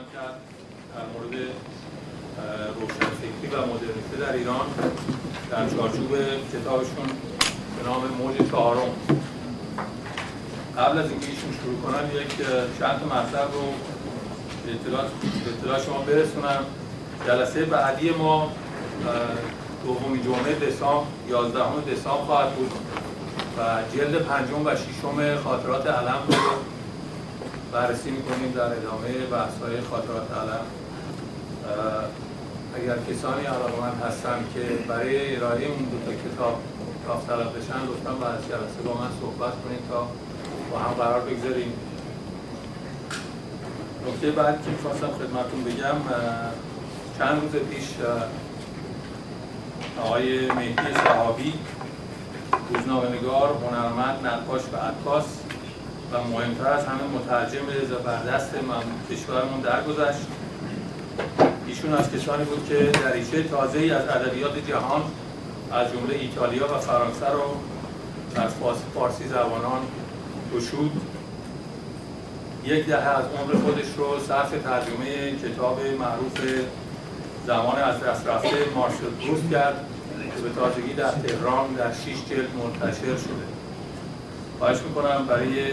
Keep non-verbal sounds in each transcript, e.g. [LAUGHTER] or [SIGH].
خواهند کرد در مورد روشنفکری و مدرنیته در ایران در چارچوب کتابشون به نام موج چهارم. قبل از اینکه ایشون شروع کنن یک چند مطلب رو به اطلاع, اطلاع شما برسونم. جلسه بعدی ما دومی جمعه دسامبر 11 دسامبر خواهد بود و جلد پنجم و ششم خاطرات علم رو بررسی می‌کنیم در ادامه بحث های خاطرات علم اگر کسانی علاقمند هستن که برای ارائه اون دو تا کتاب داوطلب بشن لطفا بعد از جلسه با من صحبت کنید تا با هم قرار بگذاریم. نکته بعد که می‌خواستم خدمتون بگم چند روز پیش آقای مهدی صحابی روزنامه‌نگار، هنرمند، نقاش و عکاس و مهمتر از همه مترجم زبردست کشورمون درگذشت. ایشون از کسانی بود که دریچه تازه ای از ادبیات جهان از جمله ایتالیا و فرانسه رو در فارسی زبانان گشود. یک دهه از عمر خودش رو صرف ترجمه کتاب معروف زمان از دست رفته مارسل پروست کرد که به تازگی در تهران در شیش جلد منتشر شده. خواهش می‌کنم برای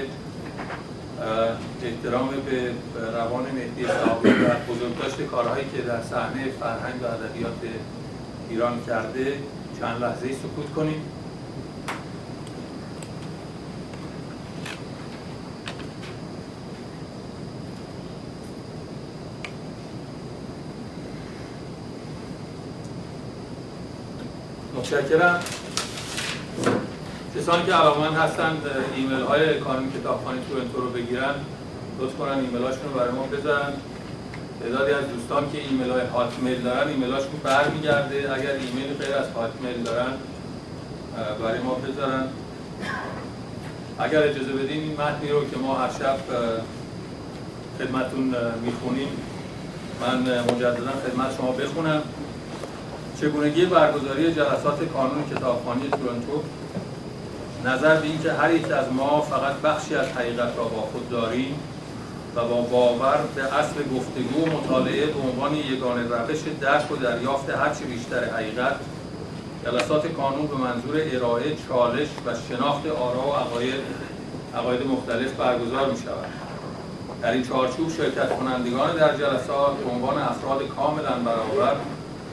احترام به روان مهدی صحابی و بزرگداشت کارهایی که در صحنه فرهنگ و ادبیات ایران کرده چند لحظه سکوت کنیم. متشکرم. کسانی که علاقمند هستند ایمیل های کانون کتابخانه تورنتو رو بگیرن لطف کنن ایمیل هاشون رو برای ما بذارن. تعدادی از دوستان که ایمیل های Hotmail دارن ایمیل هاشون برمیگرده. اگر ایمیل غیر از Hotmail دارن برای ما بذارن. اگر اجازه بدین این متنی رو که ما هر شب خدمتون می‌خونیم من مجددا خدمت شما بخونم. چگونگی برگزاری جلسات کانون کتابخانه تورنتو نظر به اینکه هر یک از ما فقط بخشی از حقیقت را با خود داریم و با باور به اصل گفتگو و مطالعه به عنوان یگانه روش درک و دریافت هرچی بیشتر حقیقت جلسات کانون به منظور ارائه چالش و شناخت آرا و عقاید عقاید مختلف برگزار می شود. در این چارچوب شرکت کنندگان در جلسات به عنوان افراد کاملا برابر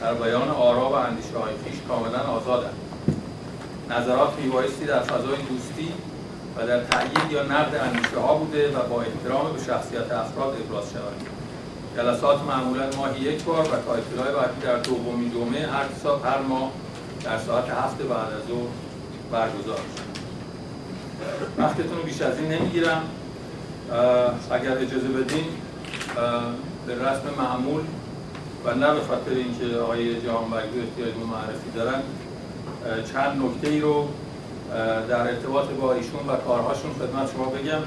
در بیان آرا و اندیشه های کاملا آزادند. نظرات میبایستی در فضای دوستی و در تأیید یا نقد اندیشه ها بوده و با احترام به شخصیت افراد ابراز شود جلسات معمولا ماهی یک بار و تایتل های بعدی در دومین جمعه هر هر ماه در ساعت هفت بعد از ظهر برگزار شد وقتتون بیش از این نمی‌گیرم. اگر اجازه بدین به رسم معمول و نه به خاطر اینکه آقای جهان بگدو احتیاج به معرفی دارن چند نکته ای رو در ارتباط با ایشون و کارهاشون خدمت شما بگم.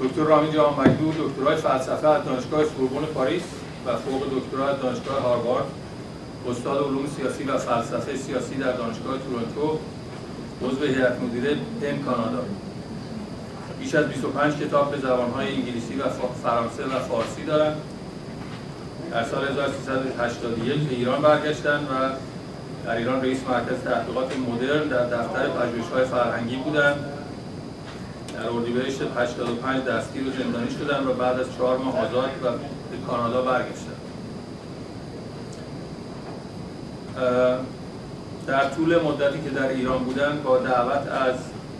دکتر رامی جهان بگدو دکترای فلسفه از دانشگاه سوربون پاریس و فوق دکترا از دانشگاه هاروارد. استاد علوم سیاسی و فلسفه سیاسی در دانشگاه تورنتو. عضو هیئت مدیره پن کانادا. بیش از 25 کتاب به زبانهای انگلیسی و فرانسه و فارسی دارند در سال 1381 به ایران برگشتن و در ایران رئیس مرکز تحقیقات مدرن در دفتر پژوهش‌های فرهنگی بودند در اردیبهشت 85 دستگیر و زندانی شدن و بعد از چهار ماه آزاد و به کانادا برگشتن. در طول مدتی که در ایران بودن با دعوت از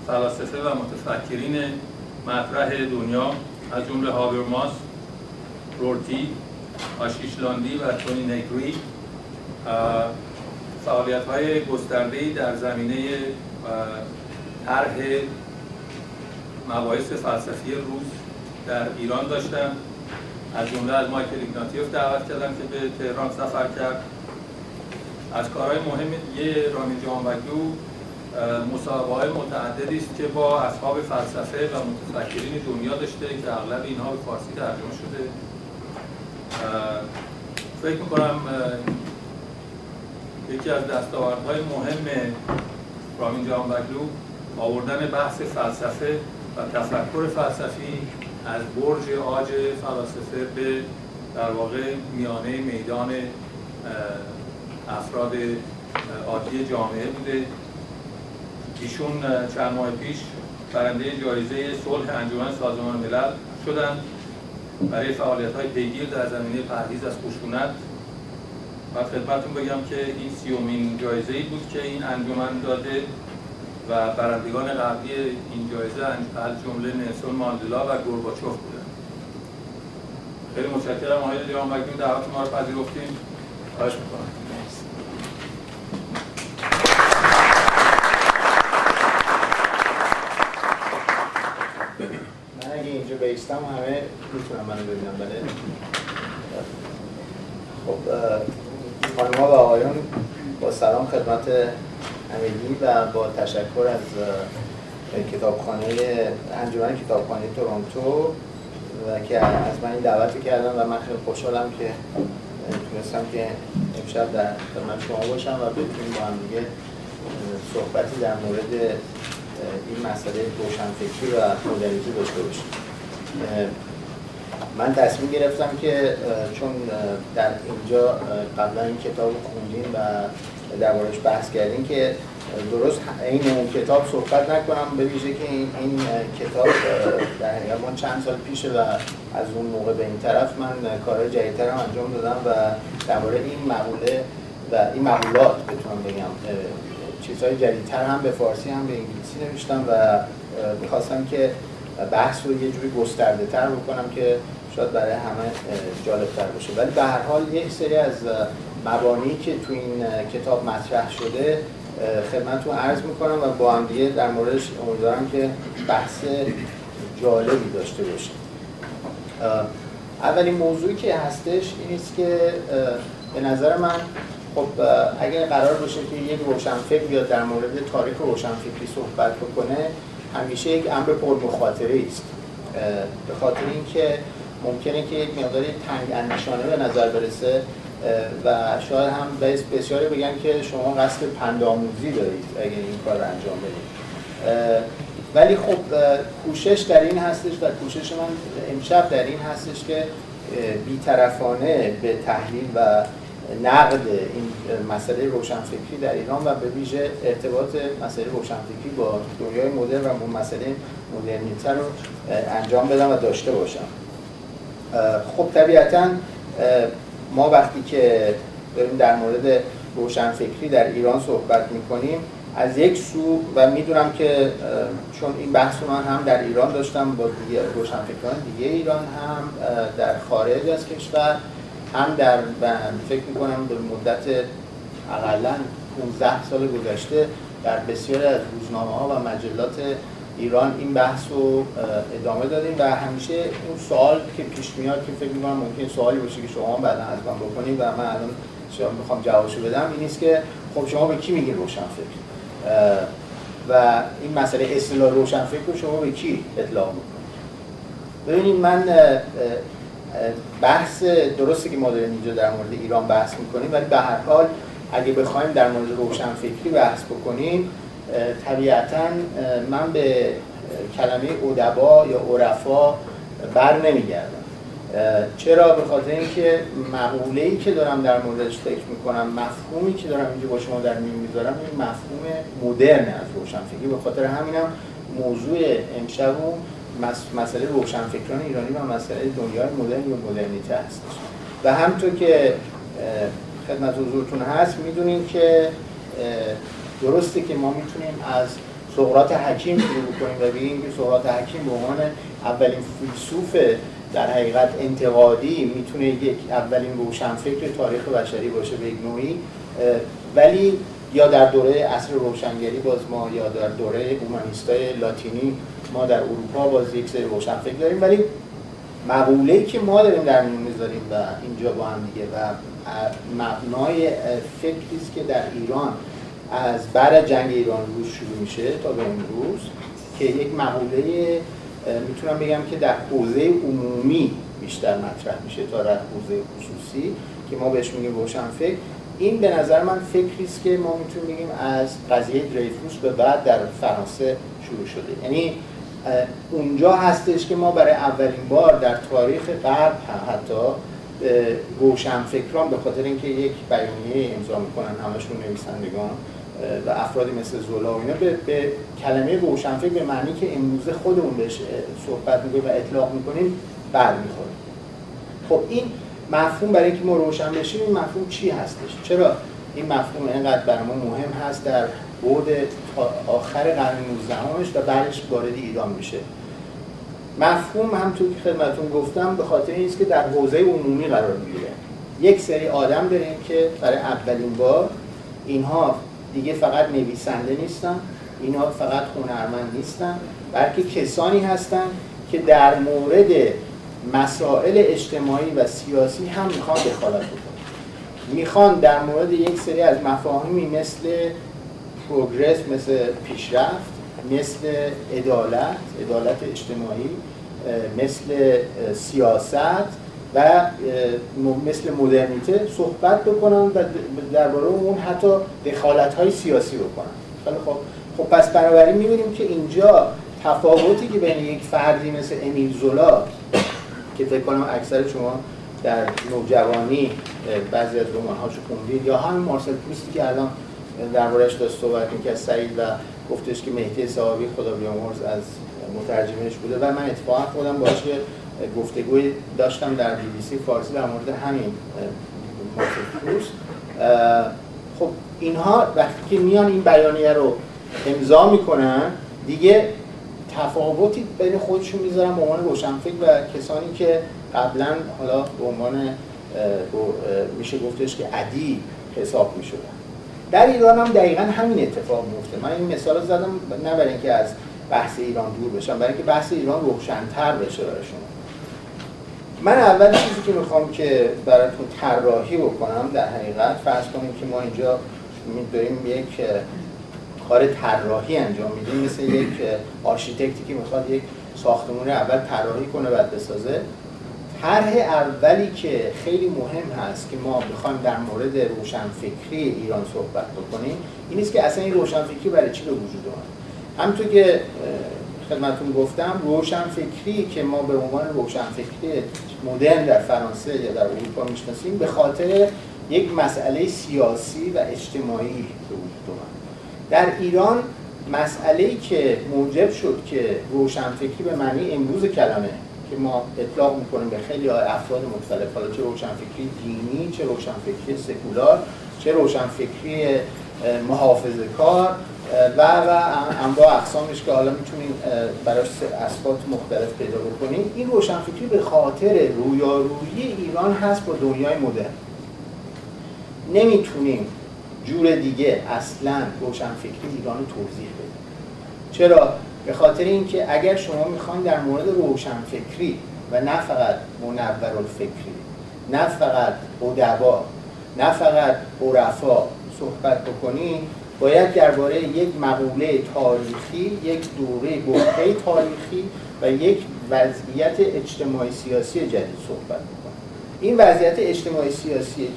فلاسفه و متفکرین مطرح دنیا از جمله هاورماس، رورتی، آشیشلاندی و تونی نگری فعالیت های گسترده در زمینه طرح مباحث فلسفی روز در ایران داشتم. از جمله از مایکل ایگناتیوف دعوت کردم که به تهران سفر کرد. از کارهای مهم یه رامین جانبگو مسابقه متعددی است که با اصحاب فلسفه و متفکرین دنیا داشته که اغلب اینها به فارسی ترجمه شده. فکر می‌کنم یکی از دستاوردهای مهم رامین جهان بگلو آوردن بحث فلسفه و تفکر فلسفی از برج آج فلاسفه به در واقع میانه میدان افراد عادی جامعه بوده. ایشون چند ماه پیش برنده جایزه صلح انجمن سازمان ملل شدند برای فعالیت های پیگیر در زمینه پرهیز از خشونت و خدمتتون بگم که این سیومین جایزه ای بود که این انجمن داده و برندگان قبلی این جایزه از جمله نلسون ماندلا و گورباچوف بودن. خیلی متشکرم آقای وکیل دعوت ما رو پذیرفتیم خواهش می‌کنم. من اینجا بیستم همه می‌تونم منو ببینم بله؟ خب خانم و آقایون با سلام خدمت همگی و با تشکر از کتابخانه انجمن کتابخانه تورنتو و که از من این دعوت کردم و من خیلی خوشحالم که تونستم که امشب در خدمت شما باشم و بتونیم با هم دیگه صحبتی در مورد این مسئله روشنفکری و مدرنیته داشته باشیم. من تصمیم گرفتم که چون در اینجا قبلا این کتاب خوندیم و دربارش بحث کردیم که درست این اون کتاب صحبت نکنم به ویژه که این, این کتاب در من چند سال پیشه و از اون موقع به این طرف من کارهای جدیدتر هم انجام دادم و درباره این مقوله و این مقولات بتونم بگم. چیزهای جدیدتر هم به فارسی هم به انگلیسی نوشتم و می‌خواستم که بحث رو یه جوری گسترده تر بکنم که شاید برای همه جالب تر باشه. ولی به هر حال یک سری از مبانی که تو این کتاب مطرح شده خدمتتون عرض می‌کنم و با هم دیگه در موردش امیدوارم که بحث جالبی داشته باشیم. اولین موضوعی که هستش این است که به نظر من خب اگر قرار باشه که یک روشنفکر بیاد در مورد تاریخ روشنفکری صحبت بکنه همیشه یک امر پر مخاطره است به خاطر اینکه ممکنه که یک مقدار تنگ اندیشانه به نظر برسه. و شاید هم بسیاری بگن که شما قصد پندآموزی دارید اگر این کار انجام بدید. ولی خب کوشش در این هستش و کوشش من امشب در این هستش که بیطرفانه به تحلیل و نقد این مسئله روشنفکری در ایران و به ویژه ارتباط مسئله روشنفکری با دنیای مدرن و مسئله مدرنیته رو انجام بدم و داشته باشم. خب طبیعتا ما وقتی که داریم در مورد روشنفکری در ایران صحبت می‌کنیم از یک سو و می‌دونم که چون این بحث من هم در ایران داشتم با دیگه روشنفکران دیگه ایران هم در خارج از کشور هم در فکر می‌کنم به مدت اقلا 15 سال گذشته در بسیاری از روزنامه ها و مجلات ایران این بحث رو ادامه دادیم و همیشه اون سوال که پیش میاد که فکر می‌کنم ممکن سوالی باشه که شما بعدا از من بکنید و من الان شما می‌خوام جوابشو بدم این نیست که خب شما به کی میگین روشنفکر؟ و این مسئله اصطلاح روشنفکر رو شما به کی اطلاق می‌کنید؟ ببینید من بحث درسته که ما داریم اینجا در مورد ایران بحث می‌کنیم ولی به هر حال اگه بخوایم در مورد روشنفکری بحث بکنیم طبیعتا من به کلمه ادبا یا عرفا بر نمیگردم. چرا؟ به خاطر اینکه مقوله ای که دارم در موردش فکر می‌کنم مفهومی که دارم اینجا با شما در میون می‌ذارم این مفهوم مدرن از روشنفکری. به خاطر همینم موضوع امشب و مسئله روشنفکران ایرانی و مسئله دنیای مدرن یا مدرنیته هستش و همطور که خدمت حضورتون هست می‌دونیم که درسته که ما می‌تونیم از سقراط حکیم شروع کنیم و بگیم که سقراط حکیم به عنوان اولین فیلسوف در حقیقت انتقادی می‌تونه یک اولین روشنفکر تاریخ بشری باشه به یک نوعی ولی یا در دوره عصر روشنگری باز ما یا در دوره اومانیستای لاتینی ما در اروپا باز یک سری روشنفکر داریم ولی مقوله‌ای که ما داریم در میون می‌ذاریم و اینجا با هم دیگه و مبنای فکری که در ایران از بعد جنگ ایران روز شروع میشه تا به امروز که یک مقوله می‌تونم بگم که در حوزه عمومی بیشتر مطرح میشه تا در حوزه خصوصی که ما بهش میگیم روشن فکر. این به نظر من فکری است که ما می‌تونیم بگیم از قضیه دریفوس به بعد در فرانسه شروع شده. یعنی اونجا هستش که ما برای اولین بار در تاریخ غرب حتی روشنفکران به خاطر اینکه یک بیانیه امضا می‌کنن همشون نویسندگان و افرادی مثل زولا و اینا به, به کلمه روشنفکر به معنی که امروزه خودمون بهش صحبت می‌کنیم و اطلاق می‌کنیم برمیخوره. خب این مفهوم برای اینکه ما روشن بشیم این مفهوم چی هستش؟ چرا این مفهوم اینقدر برای ما مهم هست در بعد آخر قرن 19 و بعدش وارد ایران میشه؟ مفهوم همطور که خدمتون گفتم به خاطر اینست که در حوزه عمومی قرار می‌گیره. یک سری آدم داریم که برای اولین بار اینها دیگه فقط نویسنده نیستن اینها فقط هنرمند نیستن بلکه کسانی هستند که در مورد مسائل اجتماعی و سیاسی هم می‌خوان دخالت بکنن. می‌خوان در مورد یک سری از مفاهیمی مثل پروگرس مثل پیشرفت مثل عدالت عدالت اجتماعی مثل سیاست و مثل مدرنیته صحبت بکنن و درباره اون حتی دخالت های سیاسی بکنن. خیلی خب خب پس بنابراین می‌بینیم که اینجا تفاوتی که بین یک فردی مثل امیل زولا که فکر کنم اکثر شما در نوجوانی بعضی از رمان‌هاشو خوندید یا همین مارسل پروستی که الان دربارش داشت صحبت از سعید و گفتش که مهدی صحابی خدا بیامرز از مترجمش بوده و من اتفاقا خودم باشه گفتگوی داشتم در بی بی سی فارسی در مورد همین مارسل خب اینها وقتی که میان این بیانیه رو امضا می‌کنن دیگه تفاوتی بین خودشون می‌ذارن به عنوان روشنفکر و کسانی که قبلا حالا به عنوان میشه گفتش که عدی حساب می‌شدن. در ایران هم دقیقا همین اتفاق میفته من این مثال زدم نه برای اینکه از بحث ایران دور بشم برای اینکه بحث ایران روشنتر بشه برای شما. من اول چیزی که می‌خوام که براتون طراحی بکنم در حقیقت فرض کنیم که ما اینجا داریم یک کار طراحی انجام میدیم مثل یک آرشیتکتی که می‌خواد یک ساختمون اول طراحی کنه بعد بسازه. طرح اولی که خیلی مهم هست که ما بخوایم در مورد روشنفکری ایران صحبت بکنیم این است که اصلا این روشنفکری برای چی به وجود اومد؟ همونطور که خدمتون گفتم روشنفکری که ما به عنوان روشنفکری مدرن در فرانسه یا در اروپا می‌شناسیم به خاطر یک مسئله سیاسی و اجتماعی به وجود اومد. در ایران مسئله که موجب شد که روشنفکری به معنی امروز کلمه که ما اطلاق می‌کنیم به خیلی افراد مختلف حالا چه روشنفکری دینی چه روشنفکری سکولار چه روشنفکری محافظه کار و و انواع اقسامش که حالا می‌تونیم براش اسبات مختلف پیدا بکنیم این روشنفکری به خاطر رویارویی ایران هست با دنیای مدرن. نمی‌تونیم جور دیگه اصلا روشنفکری ایران رو توضیح بدیم چرا؟ به خاطر اینکه اگر شما می‌خواین در مورد روشنفکری و نه فقط منور الفکری نه فقط ادبا نه فقط عرفا صحبت بکنین باید درباره یک مقوله تاریخی یک دوره گفته تاریخی و یک وضعیت اجتماعی سیاسی جدید صحبت بکنیم. این وضعیت اجتماعی سیاسی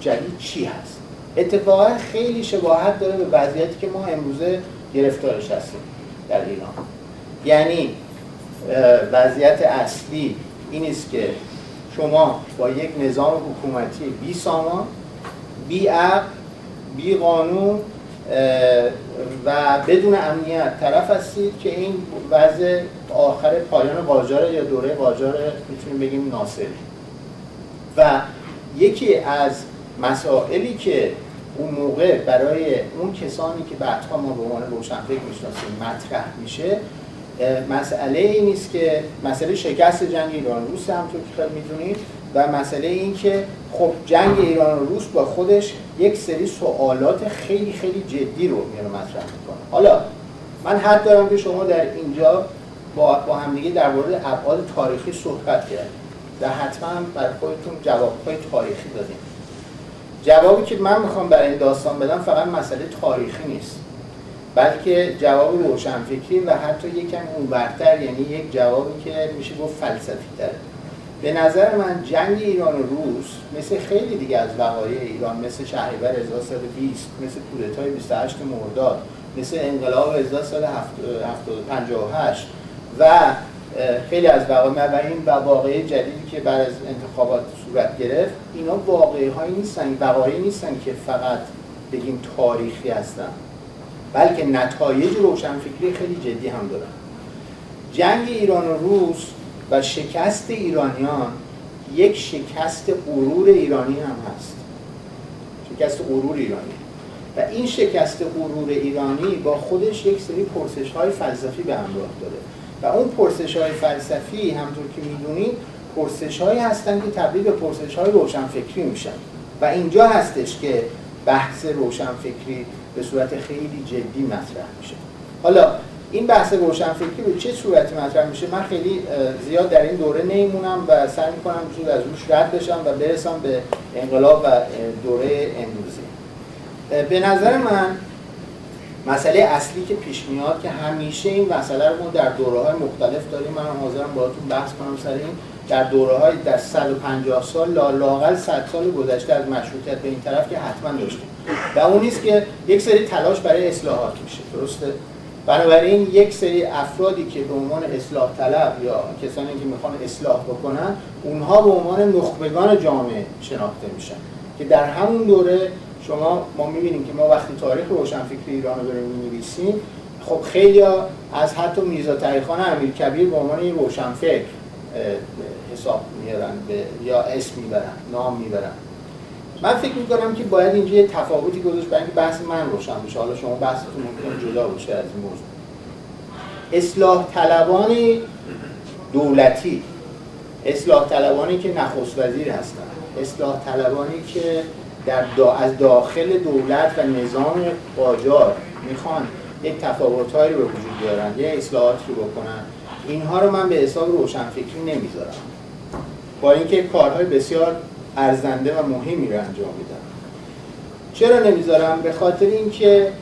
جدید چی هست؟ اتفاقا خیلی شباهت داره به وضعیتی که ما امروزه گرفتارش هستیم در ایران. یعنی وضعیت اصلی این است که شما با یک نظام حکومتی بی سامان بی عقل بی قانون و بدون امنیت طرف هستید که این وضع آخر پایان قاجار یا دوره قاجار می‌تونیم بگیم ناصری و یکی از مسائلی که اون موقع برای اون کسانی که بعدها ما به عنوان روشنفکر می‌شناسیم مطرح میشه مسئله این نیست که مسئله شکست جنگ ایران روس همطور که خیلی می‌دونید و مسئله این که خب جنگ ایران و روس با خودش یک سری سوالات خیلی خیلی جدی رو میاره مطرح می‌کنه. حالا من حد دارم که شما در اینجا با, با همدیگه در مورد ابعاد تاریخی صحبت کردیم و حتما برای خودتون جوابهای تاریخی دادیم. جوابی که من می‌خوام برای این داستان بدم فقط مسئله تاریخی نیست بلکه جواب روشنفکری و حتی یکم اونورتر یعنی یک جوابی که میشه گفت فلسفی تره به نظر من جنگ ایران و روس مثل خیلی دیگه از وقایع ایران مثل شهریور 1320 مثل کودتای 28 مرداد مثل انقلاب 1000 سال 58 و خیلی از وقایع و این واقعه جدیدی که بعد از انتخابات صورت گرفت اینا واقعه هایی نیستن وقایعی نیستن که فقط بگیم تاریخی هستن. بلکه نتایج روشنفکری خیلی جدی هم دارن. جنگ ایران و روس و شکست ایرانیان یک شکست غرور ایرانی هم هست. شکست غرور ایرانی. و این شکست غرور ایرانی با خودش یک سری پرسش های فلسفی به همراه داره. و اون پرسش های فلسفی همطور که می‌دونید پرسش هایی هستن که تبدیل به پرسش های روشنفکری میشن. و اینجا هستش که بحث روشنفکری به صورت خیلی جدی مطرح میشه. حالا این بحث روشنفکری به چه صورتی مطرح میشه؟ من خیلی زیاد در این دوره نیمونم و سعی می‌کنم زود از روش رد بشم و برسم به انقلاب و دوره امروزی به نظر من مسئله اصلی که پیش میاد که همیشه این مسئله رو در دوره های مختلف داریم. من حاضرم باهاتون بحث کنم سر این. در دوره های در 150 سال لاقل 100 سال گذشته از مشروطیت به این طرف که حتما داشتیم. و اون نیست که یک سری تلاش برای اصلاحات میشه. درسته؟ بنابراین یک سری افرادی که به عنوان اصلاح طلب یا کسانی که می‌خوان اصلاح بکنن اونها به عنوان نخبگان جامعه شناخته میشن. که در همون دوره شما ما می‌بینیم که ما وقتی تاریخ روشنفکری ایران رو داریم می‌نویسیم خب خیلی از حتی میرزا تقیخان امیرکبیر به عنوان روشنفکر حساب میارن یا اسم می‌برن نام می‌برن. من فکر می‌کنم که باید اینجا یه تفاوتی گذاشت برای اینکه بحث من روشن بشه. حالا شما بحثتون ممکن جدا باشه از این موضوع. اصلاح طلبان دولتی. اصلاح طلبانی که نخست وزیر هستن. اصلاح طلبانی که در دا از داخل دولت و نظام قاجار می‌خوان یک تفاوتهایی رو به وجود بیارن یه اصلاحاتی رو بکنن. اینها رو من به حساب روشنفکری نمی‌ذارم. با اینکه کارهای بسیار ارزنده و مهمی رو انجام میدن چرا نمی‌ذارم؟ به خاطر اینکه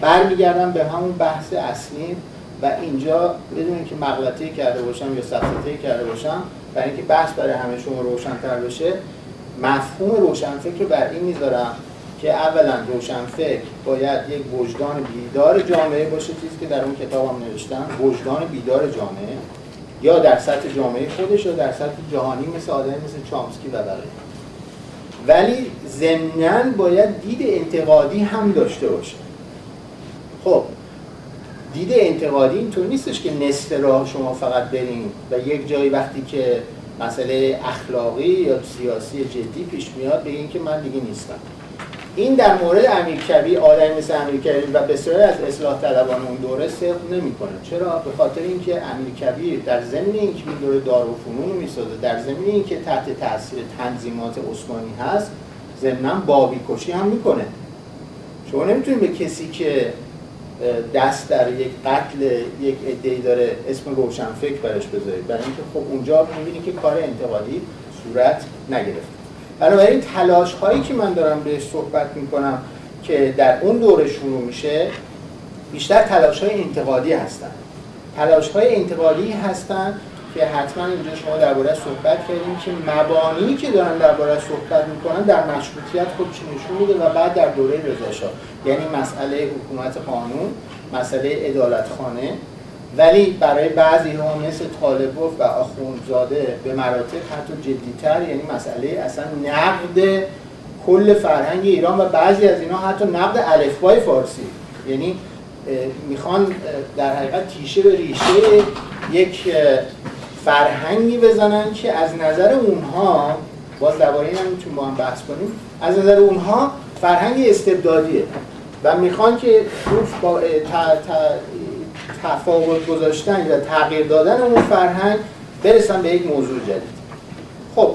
برمیگردم به همون بحث اصلی و اینجا بدون اینکه مغلطه کرده باشم یا سفته کرده باشم برای اینکه بحث برای همه شما روشنتر بشه مفهوم روشنفکر رو بر این می‌ذارم که اولا روشنفکر باید یک وجدان بیدار جامعه باشه چیزی که در اون کتاب هم نوشتم وجدان بیدار جامعه. یا در سطح جامعه خودش یا در سطح جهانی مثل آدمی مثل چامسکی و بقیه ولی ضمنا باید دید انتقادی هم داشته باشه. خب دید انتقادی اینطور نیستش که نصف راه شما فقط بریم و یک جایی وقتی که مسئله اخلاقی یا سیاسی جدی پیش میاد به که من دیگه نیستم. این در مورد امیرکبیر آدمی مثل امیرکبیر و بسیاری از اصلاح طلبان اون دوره صدق نمی‌کنه. چرا؟ به خاطر اینکه امیرکبیر در ضمن اینکه این دوره دارالفنون می‌سازه در ضمن اینکه تحت تاثیر تنظیمات عثمانی هست ضمن بابی کشی هم می‌کنه. شما نمی‌تونید به کسی که دست در یک قتل یک ادعی داره اسم روشنفکر برش بذارید. برای اینکه خب اونجا می‌بینی که کار انتقادی صورت نگرفته. بنابراین تلاش هایی که من دارم بهش صحبت می‌کنم که در اون دوره شروع میشه بیشتر تلاش های انتقادی هستن. تلاش های انتقادی هستن که حتما اینجا شما درباره صحبت کردیم که مبانی که دارن درباره صحبت می‌کنن در مشروطیت خود چی نشون میده و بعد در دوره رضا یعنی مسئله حکومت قانون مسئله عدالت خانه ولی برای بعضی ها مثل طالبوف و آخوندزاده به مراتب حتی جدیتر یعنی مسئله اصلا نقد کل فرهنگ ایران و بعضی از اینا حتی نقد الفبای فارسی. یعنی می‌خوان در حقیقت تیشه به ریشه یک فرهنگی بزنن که از نظر اونها باز درباره این هم با هم بحث کنیم از نظر اونها فرهنگ استبدادیه و می‌خوان که با تفاوت گذاشتن یا تغییر دادن اون فرهنگ برسن به یک موضوع جدید. خب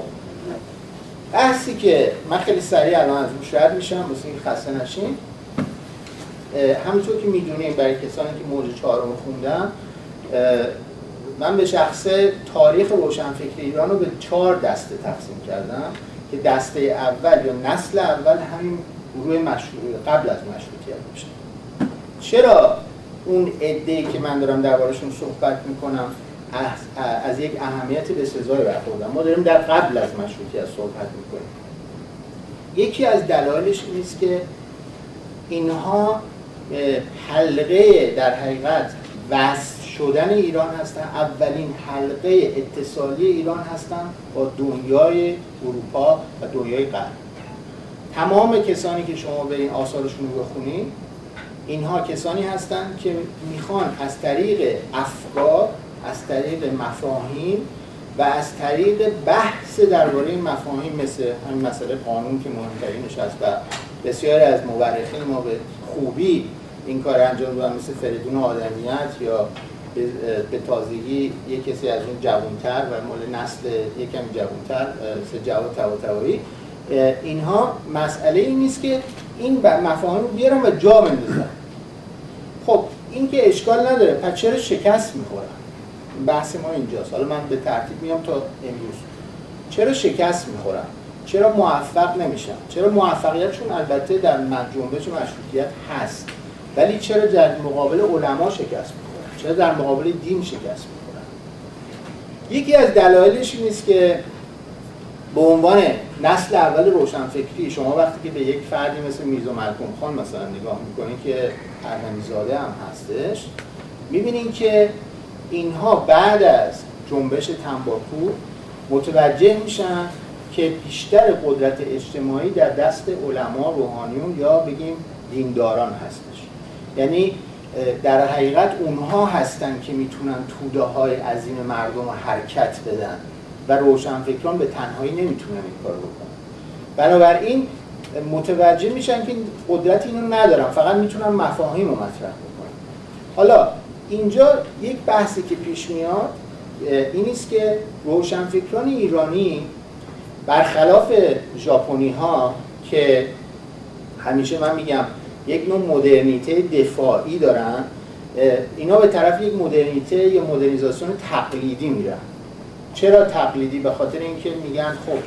بحثی که من خیلی سریع الان از رد میشم واسه اینکه خسته نشین. همونطور که می‌دونیم برای کسانی که موج چهارم خوندن من به شخصه تاریخ روشنفکر ایران رو به چهار دسته تقسیم کردم که دسته اول یا نسل اول همین گروه مشروع قبل از مشروطیت میشه. چرا؟ اون عده‌ای که من دارم دربارشون صحبت می‌کنم از, از یک اهمیت به سزای برخوردم ما داریم در قبل از مشروطیت صحبت می‌کنیم. یکی از دلایلش نیست که اینها حلقه در حقیقت وصل شدن ایران هستن. اولین حلقه اتصالی ایران هستن با دنیای اروپا و دنیای غرب. تمام کسانی که شما برین آثارشون رو بخونید اینها کسانی هستند که می‌خوان از طریق افکار از طریق مفاهیم و از طریق بحث درباره مفاهیم مثل همین مسئله قانون که مهمترینش هست و بسیاری از مورخین ما به خوبی این کار انجام دادن مثل فریدون آدمیت یا به تازگی یک کسی از اون جوانتر و مال نسل یکم جوانتر مثل جواد تواتوایی اینها مسئله این نیست که این مفاهیم رو بیارن و جا بندازن. خب این که اشکال نداره. پس چرا شکست می‌خورن؟ بحث ما اینجاست. حالا من به ترتیب میام تا امروز. چرا شکست می‌خورن؟ چرا موفق نمیشن؟ چرا موفقیتشون البته در جنبش مشروطیت هست ولی چرا در مقابل علما شکست می‌خورن؟ چرا در مقابل دین شکست می‌خورن؟ یکی از دلایلش این است که به عنوان نسل اول روشنفکری شما وقتی که به یک فردی مثل میرزا ملکم خان مثلا نگاه می‌کنید که زاده هم هستش می‌بینین که اینها بعد از جنبش تنباکو متوجه میشن که بیشتر قدرت اجتماعی در دست علما روحانیون یا بگیم دینداران هستش. یعنی در حقیقت اونها هستن که می‌تونن توده های عظیم مردم رو حرکت بدن. و روشنفکران به تنهایی نمی‌تونن این کار بکنن. بنابراین متوجه میشن که قدرت اینو ندارن فقط می‌تونن مفاهیم رو مطرح بکنن. حالا اینجا یک بحثی که پیش میاد این است که روشنفکران ایرانی برخلاف ژاپنی ها که همیشه من میگم یک نوع مدرنیته دفاعی دارن اینا به طرف یک مدرنیته یا مدرنیزاسیون تقلیدی میرن. چرا تقلیدی؟ به خاطر اینکه میگن خب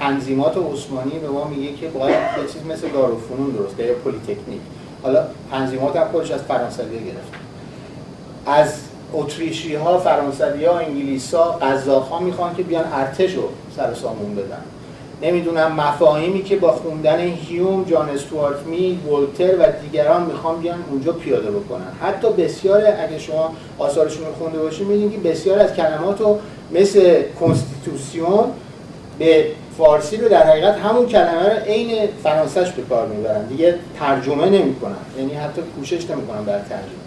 تنظیمات عثمانی به ما میگه که باید یه چیز مثل داروفنون درست یا پلیتکنیک. حالا تنظیمات هم خودش از فرانسوی گرفت از اتریشی ها فرانسوی ها انگلیس ها قزاق ها می‌خوان که بیان ارتش رو سر سامون بدن. نمی‌دونم مفاهیمی که با خوندن هیوم، جان استوارت میل، ولتر و دیگران می‌خوان بیان اونجا پیاده بکنن. حتی بسیار اگه شما آثارشون رو خونده باشید می‌دونید که بسیار از کلمات رو مثل کنستیتوسیون به فارسی رو در حقیقت همون کلمه رو عین فرانسهش به کار می‌برن. دیگه ترجمه نمی‌کنن. یعنی حتی کوشش نمی‌کنن بر ترجمه.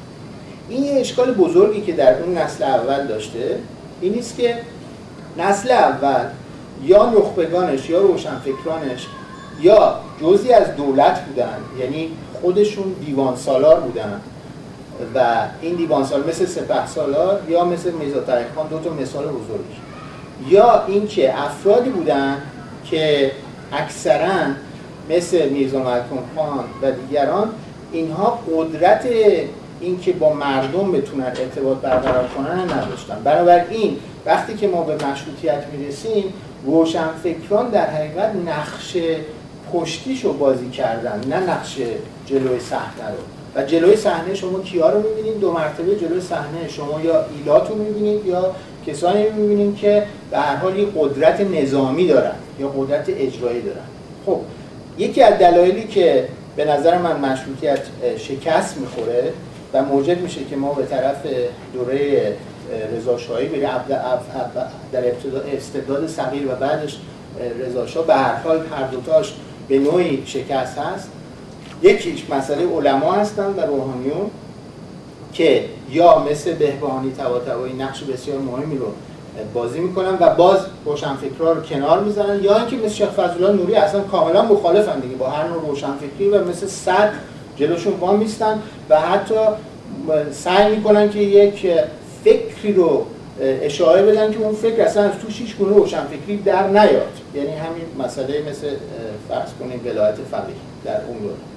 این یه اشکال بزرگی که در اون نسل اول داشته این است که نسل اول یا نخبگانش یا روشنفکرانش یا جزی از دولت بودن یعنی خودشون دیوان سالار بودن. و این دیوان سالار مثل سپه سالار یا مثل میزا خان دو تا مثال بزرگی یا اینکه افرادی بودن که اکثرا مثل میرزا ملکم خان و دیگران اینها قدرت اینکه با مردم بتونن ارتباط برقرار کنن نداشتن. بنابراین وقتی که ما به مشروطیت می‌رسیم روشنفکران در حقیقت نقش پشتیشو بازی کردن نه نقش جلوی صحنه رو. و جلوی صحنه شما کیا رو می‌بینید دو مرتبه جلوی صحنه شما یا ایلات رو می‌بینید یا کسانی می‌بینید که به هر حال قدرت نظامی دارن یا قدرت اجرایی دارن. خب یکی از دلایلی که به نظر من مشروطیت شکست می‌خوره و موجب میشه که ما به طرف دوره رضا شاهی بریم در ابتدا استبداد صغیر و بعدش رضا شاه به هر حال هر دوتاش به نوعی شکست هست. یکیش مسئله علما هستن و روحانیون که یا مثل بهبانی تواتوایی نقش بسیار مهمی رو بازی می‌کنن و باز روشنفکرها رو کنار می‌زنن یا اینکه مثل شیخ فضلالله نوری اصلا کاملا مخالفن دیگه با هر نوع روشنفکری و مثل صد جلوشون وام میستن و حتی سعی می‌کنن که یک فکری رو اشاره بدن که اون فکر اصلا توش هیچ گونه روشنفکری در نیاد. یعنی همین مسئله مثل فرض کنیم ولایت فقیه در اون دوره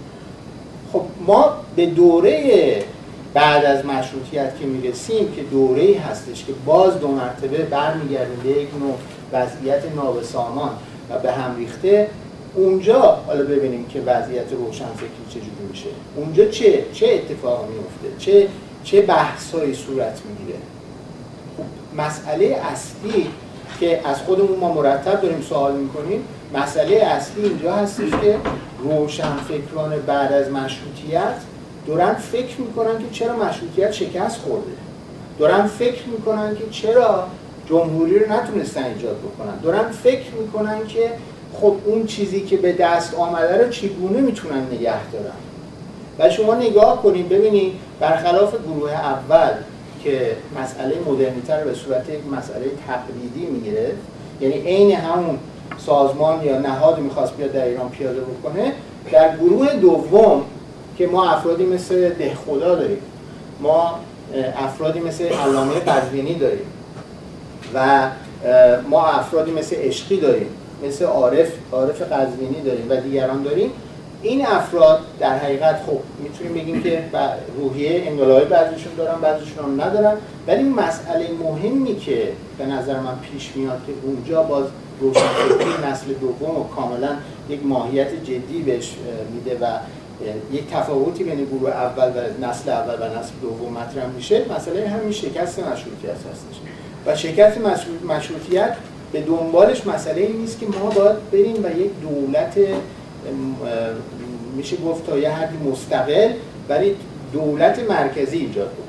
خب ما به دوره بعد از مشروطیت که می‌رسیم که دوره هستش که باز دو مرتبه برمیگردیم به یک نوع وضعیت نابسامان و به هم ریخته اونجا حالا ببینیم که وضعیت روشنفکری چجوری میشه. اونجا چه چه اتفاقی میفته چه چه بحثایی صورت می‌گیره؟ مسئله اصلی که از خودمون ما مرتب داریم سوال می‌کنیم مسئله اصلی اینجا هستش که روشنفکران بعد از مشروطیت دارن فکر می‌کنن که چرا مشروطیت شکست خورده. دارن فکر می‌کنن که چرا جمهوری رو نتونستن ایجاد بکنن. دارن فکر می‌کنن که خب اون چیزی که به دست آمده رو چگونه می‌تونن نگه دارن؟ و شما نگاه کنید ببینید برخلاف گروه اول که مسئله مدرنیته رو به صورت یک مسئله تقلیدی می‌گیره یعنی عین همون سازمان یا نهادی می‌خواست بیاد در ایران پیاده بکنه در گروه دوم که ما افرادی مثل دهخدا داریم ما افرادی مثل علامه قزوینی داریم و ما افرادی مثل عشقی داریم مثل عارف عارف قزوینی داریم و دیگران داریم. این افراد در حقیقت خب می‌تونیم بگیم که روحیه انقلابی بعضیشون دارن بعضیشون ندارن. ولی مسئله مهمی که به نظر من پیش میاد که اونجا باز روشنفکری نسل دوم کاملا یک ماهیت جدی بهش میده و یک تفاوتی بین گروه اول و نسل اول و نسل دوم مطرح میشه. مسئله همین شکست مشروطیت هستش. و شکست مشروطیت به دنبالش مسئله این نیست که ما باید بریم و یک دولت میشه گفت تا یه حدی مستقل ولی دولت مرکزی ایجاد بکنیم.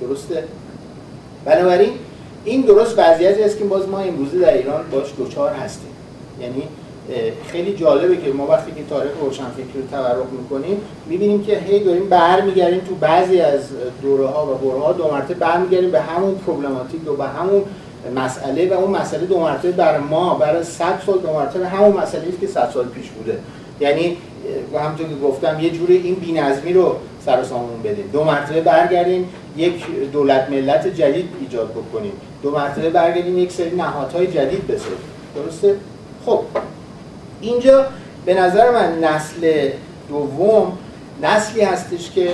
درسته؟ بنابراین این درست وضعیتی است که باز ما امروزه در ایران باش دوچار هستیم. یعنی خیلی جالبه که ما وقتی که تاریخ روشنفکری رو تورق می‌کنیم می‌بینیم که هی داریم برمیگردیم تو بعضی از دوره ها و بره ها دو مرتبه برمیگردیم به همون پروبلماتیک و به همون مسئله و اون مسئله دو مرتبه بر ما برای 100 سال دو مرتبه همون مسئله است که 100 سال پیش بوده. یعنی همونطور که گفتم یه جوری این بی‌نظمی رو سر سامون بدیم. دو مرتبه برگردیم یک دولت ملت جدید ایجاد بکنیم. دو مرتبه برگردیم یک سری نهادهای جدید بسازیم. درسته؟ خب. اینجا به نظر من نسل دوم نسلی هستش که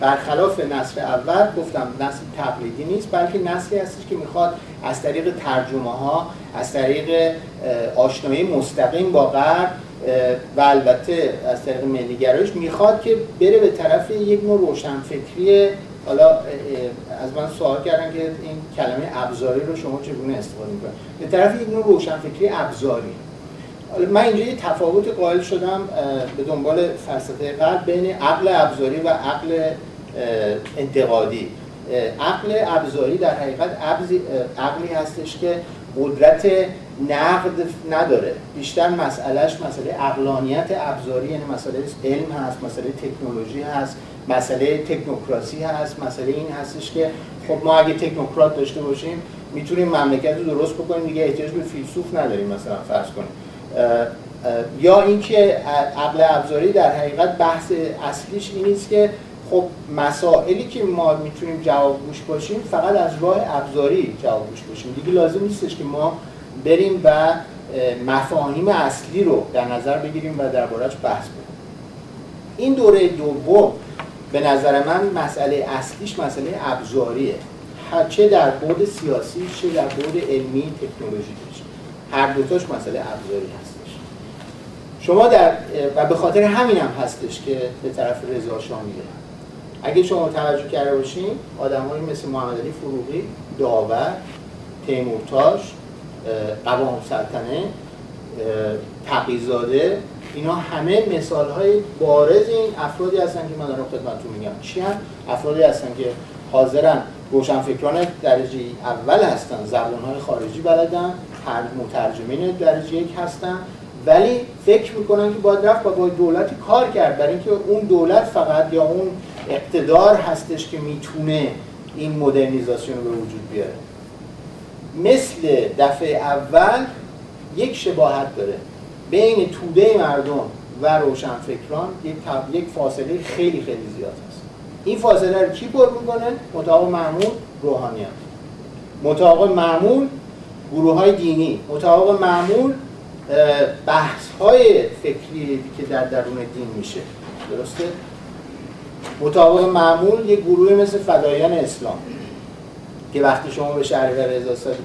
برخلاف نسل اول گفتم نسل تقلیدی نیست بلکه نسلی هستش که می‌خواد از طریق ترجمه ها از طریق آشنایی مستقیم با غرب و البته از طریق ملیگرایش می‌خواد که بره به طرف یک نوع روشنفکری حالا از من سوال کردن که این کلمه ابزاری رو شما چگونه استفاده می‌کنید؟ به طرف یک نوع روشنفکری ابزاری. من اینجا یه تفاوت قائل شدم به دنبال فلسفه قلب بین عقل ابزاری و عقل انتقادی. عقل ابزاری در حقیقت عقلی هستش که قدرت نقد نداره. بیشتر مسئلهش مسئله عقلانیت ابزاری یعنی مسئله علم هست مسئله تکنولوژی هست مسئله تکنوکراسی هست مسئله این هستش که خب ما اگه تکنوکرات داشته باشیم می‌تونیم مملکت رو درست بکنیم. دیگه احتیاج به فیلسوف نداریم مثلا فرض کنیم. یا اینکه عقل ابزاری در حقیقت بحث اصلیش این نیست که خب مسائلی که ما می‌تونیم جوابگوش باشیم فقط از راه ابزاری جوابگوش باشیم. دیگه لازم نیستش که ما بریم و مفاهیم اصلی رو در نظر بگیریم و دربارهش بحث کنیم این دوره دوم به نظر من مسئله اصلیش مسئله ابزاریه. چه در بود سیاسی چه در بود علمی تکنولوژیکش هر دوتاش مسئله ابزاری هستش. شما در و به خاطر همین هم هستش که به طرف رضا شاه میره اگه شما توجه کرده باشین آدمایی مثل محمد علی فروغی داور تیمورتاش قوام سلطنه تقیزاده اینا همه مثال های بارز این افرادی هستن که من دارم خدمتتون میگم چی هم؟ افرادی هستن که حاضرن روشنفکران درجه اول هستن زبان های خارجی بلدن مترجمین درجه یک هستن ولی فکر می‌کنن که باید رفت با دولتی کار کرد برای اینکه اون دولت فقط یا اون اقتدار هستش که می‌تونه این مدرنیزاسیون رو وجود بیاره. مثل دفعه اول یک شباهت داره. بین توده مردم و روشنفکران یک, فاصله خیلی خیلی زیاد هست. این فاصله رو کی پر می‌کنه؟ مطابق معمول روحانیت مطابق معمول گروه های دینی. مطابق معمول بحث های فکری که در درون دین میشه. درسته؟ مطابق معمول یک گروه مثل فدایان اسلام که وقتی شما به شهریور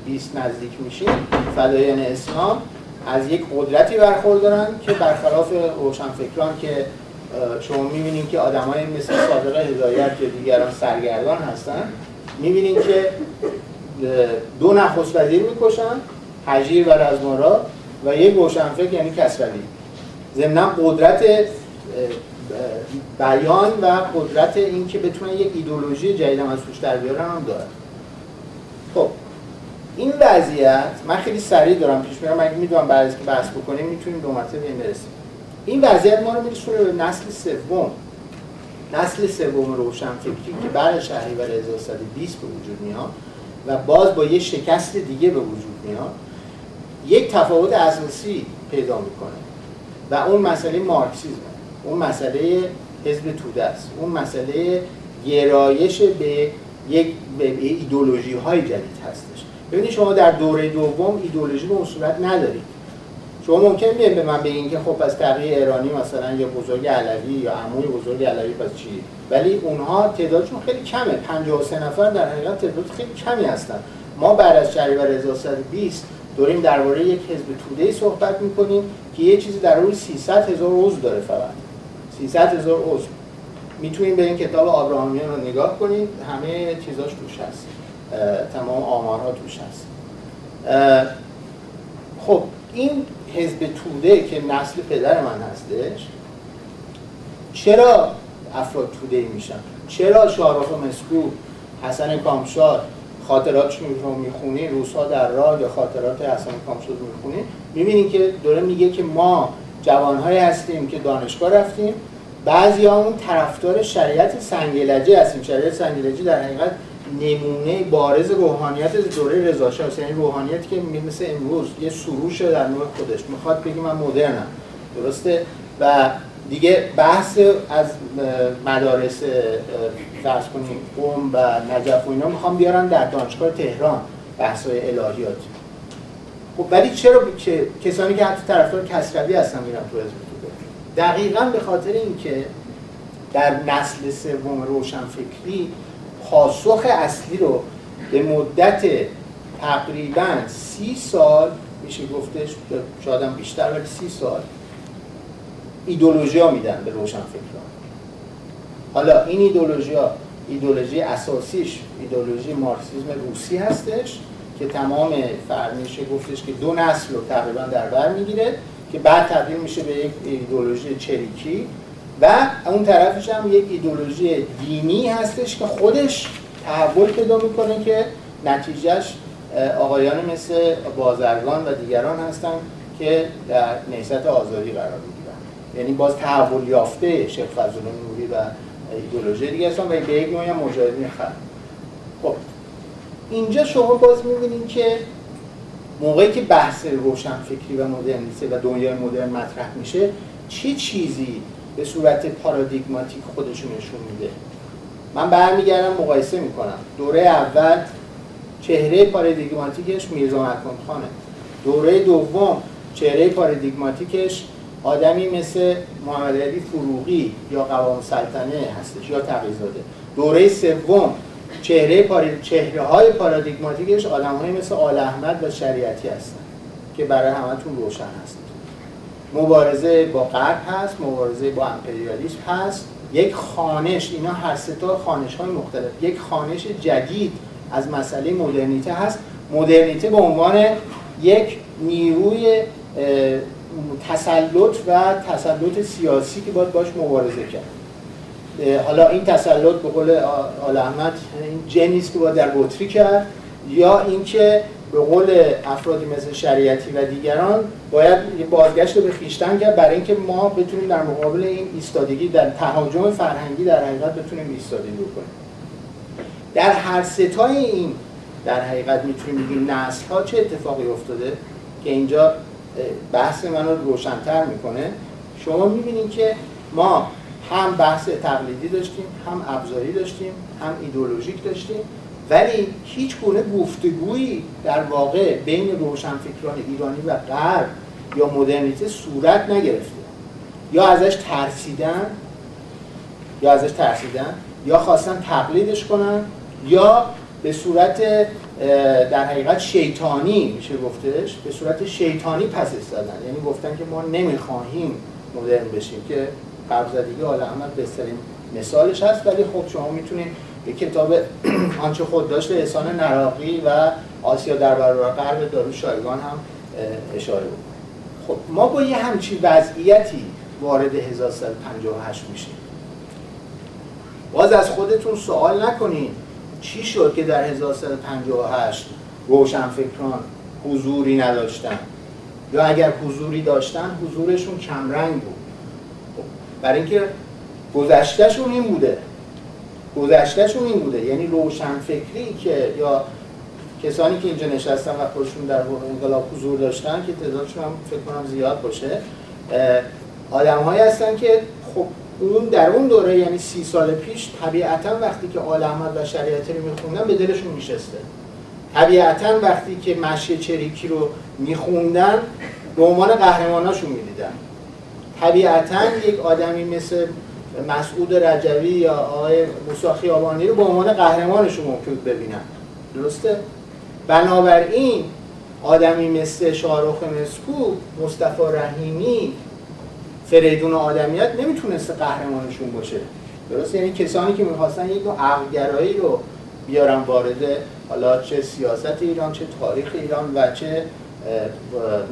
20 نزدیک میشین فدایان اسلام از یک قدرتی برخوردارن که برخلاف روشنفکران که شما می‌بینید که آدمای مثل صادق هدایت یا دیگران سرگردان هستن می‌بینید که دو نخست وزیر می‌کشن حجیر و رزمارا و یک روشنفکر یعنی کسروی. ضمنا قدرت بیان و قدرت این که بتونن یک ایدولوژی جدید از توش در بیارن هم داره خب این وضعیت من خیلی سریع دارم پیش میرم اگه می‌دونم بعد از که بحث بکنیم می‌تونیم دو مرتبه این برسیم. این وضعیت ما رو میرسونه به نسل سوم. نسل سوم روشنفکری که بعد شهریور 1320 به وجود میاد و باز با یه شکست دیگه به وجود میاد یک تفاوت اساسی پیدا می‌کنه و اون مسئله مارکسیزم اون مسئله حزب توده است. اون مسئله گرایش به یک به ایدولوژی های جدید هستش. ببینید شما در دوره دوم ایدولوژی به اون صورت ندارید. شما ممکن بیاین به من بگین که خب از تغییر ایرانی مثلا یا بزرگ علوی یا عموی بزرگ علوی پس چی؟ ولی اونها تعدادشون خیلی کمه. 53 نفر در حقیقت تعداد خیلی کمی هستن. ما بعد از شهریور 1320 داریم درباره یک حزب توده صحبت می‌کنیم که یه چیزی در روی 300 هزار عضو داره فقط. 300 هزار عضو. می‌تونیم به این کتاب آبراهامیان رو نگاه کنید همه چیزاش توش هست. تمام آمارها توش هست. خب این حزب توده که نسل پدر من هستش چرا افراد توده میشن؟ چرا شارخ مسکو حسن کامشار خاطراتشون رو می‌خونی روزها در راه یا خاطرات حسن کامشار رو می‌خونی؟ می‌بینی که داره میگه که ما جوانهایی هستیم که دانشگاه رفتیم بعضی همون طرفدار شریعت سنگلجه هستیم. شریعت سنگلجه در حقیقت نمونه بارز روحانیت دوره رضا شاه یعنی روحانیتی که مثل امروز یه سروش در نوع خودش. می‌خواد بگی من مدرنم. درسته؟ و دیگه بحث از مدارس فرض کنیم قوم و نجف و اینا می‌خوام بیارن در دانشگاه تهران بحث های الهیات خب ولی چرا که کسانی که حتی طرفدار کسروی هستن میرن تو حزب؟ دقیقا به خاطر اینکه در نسل سوم روشنفکری پاسخ اصلی رو به مدت تقریبا سی سال میشه گفتش شاید بیشتر ولی سی سال ایدولوژی ها میدن به روشنفکران. حالا این ایدولوژی ها ایدولوژی اساسیش ایدولوژی مارکسیسم روسی هستش که تمام فرمیشه گفتش که دو نسل رو تقریبا در بر می‌گیره. که بعد تبدیل میشه به یک ایدولوژی چریکی و اون طرفش هم یک ایدولوژی دینی هستش که خودش تحول پیدا می‌کنه که نتیجهش آقایان مثل بازرگان و دیگران هستن که در نیست آزادی قرار می‌گیرن. یعنی باز تحول یافته شیخ فضل نوری و ایدولوژی دیگه هستن و به یک نوعی مجاهدین خب اینجا شما باز می‌بینید که موقعی که بحث روشنفکری و مدرنیته و دنیای مدرن مطرح میشه چه چیزی به صورت پارادیگماتیک خودشون نشون میده؟ من برمیگردم مقایسه می‌کنم. دوره اول چهره پارادیگماتیکش میرزا مکرم خانه. دوره دوم چهره پارادیگماتیکش آدمی مثل محمد علی فروغی یا قوام سلطنه هستش یا تقیزاده. دوره سوم چهره پار... چهره های پارادیگماتیکش آدم های مثل آل احمد و شریعتی هستن که برای همتون روشن هست. مبارزه با غرب هست مبارزه با امپریالیسم هست. یک خانش اینا هر ستا خانش های مختلف. یک خانش جدید از مسئله مدرنیته هست. مدرنیته به عنوان یک نیروی تسلط و تسلط سیاسی که باید باش مبارزه کرد. حالا این تسلط به قول آل احمد این جنیست که باید در بطری کرد یا اینکه به قول افرادی مثل شریعتی و دیگران باید یه بازگشت به خیشتن کرد برای اینکه ما بتونیم در مقابل این ایستادگی در تهاجم فرهنگی در حقیقت بتونیم ایستادگی بکنیم. در هر ستای این در حقیقت می‌تونیم بگیم نسل ها چه اتفاقی افتاده که اینجا بحث من رو روشنتر می‌کنه. شما می‌بینید که ما هم بحث تقلیدی داشتیم هم ابزاری داشتیم هم ایدولوژیک داشتیم. ولی هیچ گونه گفتگویی در واقع بین روشنفکران ایرانی و غرب یا مدرنیته صورت نگرفته. یا ازش ترسیدن یا ازش ترسیدن یا خواستن تقلیدش کنن یا به صورت در حقیقت شیطانی میشه گفتش به صورت شیطانی پسش زدن. یعنی گفتن که ما نمی‌خواهیم مدرن بشیم که قبضدگی آل احمد بهترین مثالش هست ولی خب شما می‌تونید به کتاب [CLEARS THROAT] آنچه خود داشت احسان نراقی و آسیا در برابر غرب دارو شایگان هم اشاره بود خب ما با یه همچی وضعیتی وارد 1358 میشیم. باز از خودتون سوال نکنین چی شد که در 1358 روشنفکران حضوری نداشتن؟ یا اگر حضوری داشتن حضورشون کمرنگ بود. برای اینکه گذشتهشون این بوده. گذشتهشون این بوده. یعنی روشنفکری که یا کسانی که اینجا نشستن و خودشون در انقلاب حضور داشتن که تعدادشون هم فکر کنم زیاد باشه آدم هایی هستن که خب اون در اون دوره یعنی سی سال پیش طبیعتا وقتی که آل احمد و شریعتی رو میخوندن به دلشون میشسته. طبیعتا وقتی که مشی چریکی رو میخوندن به عنوان قهرماناشون می‌دیدن. طبیعتا یک آدمی مثل مسعود رجوی یا آقای موسی خیابانی رو به عنوان قهرمانشون ممکن ببینن. درسته؟ بنابراین آدمی مثل شاهرخ مسکو مصطفی رحیمی فریدون آدمیت نمی‌تونسته قهرمانشون باشه. درسته؟ یعنی کسانی که می‌خواستن یک نوع عقلگرایی رو بیارن وارد حالا چه سیاست ایران چه تاریخ ایران و چه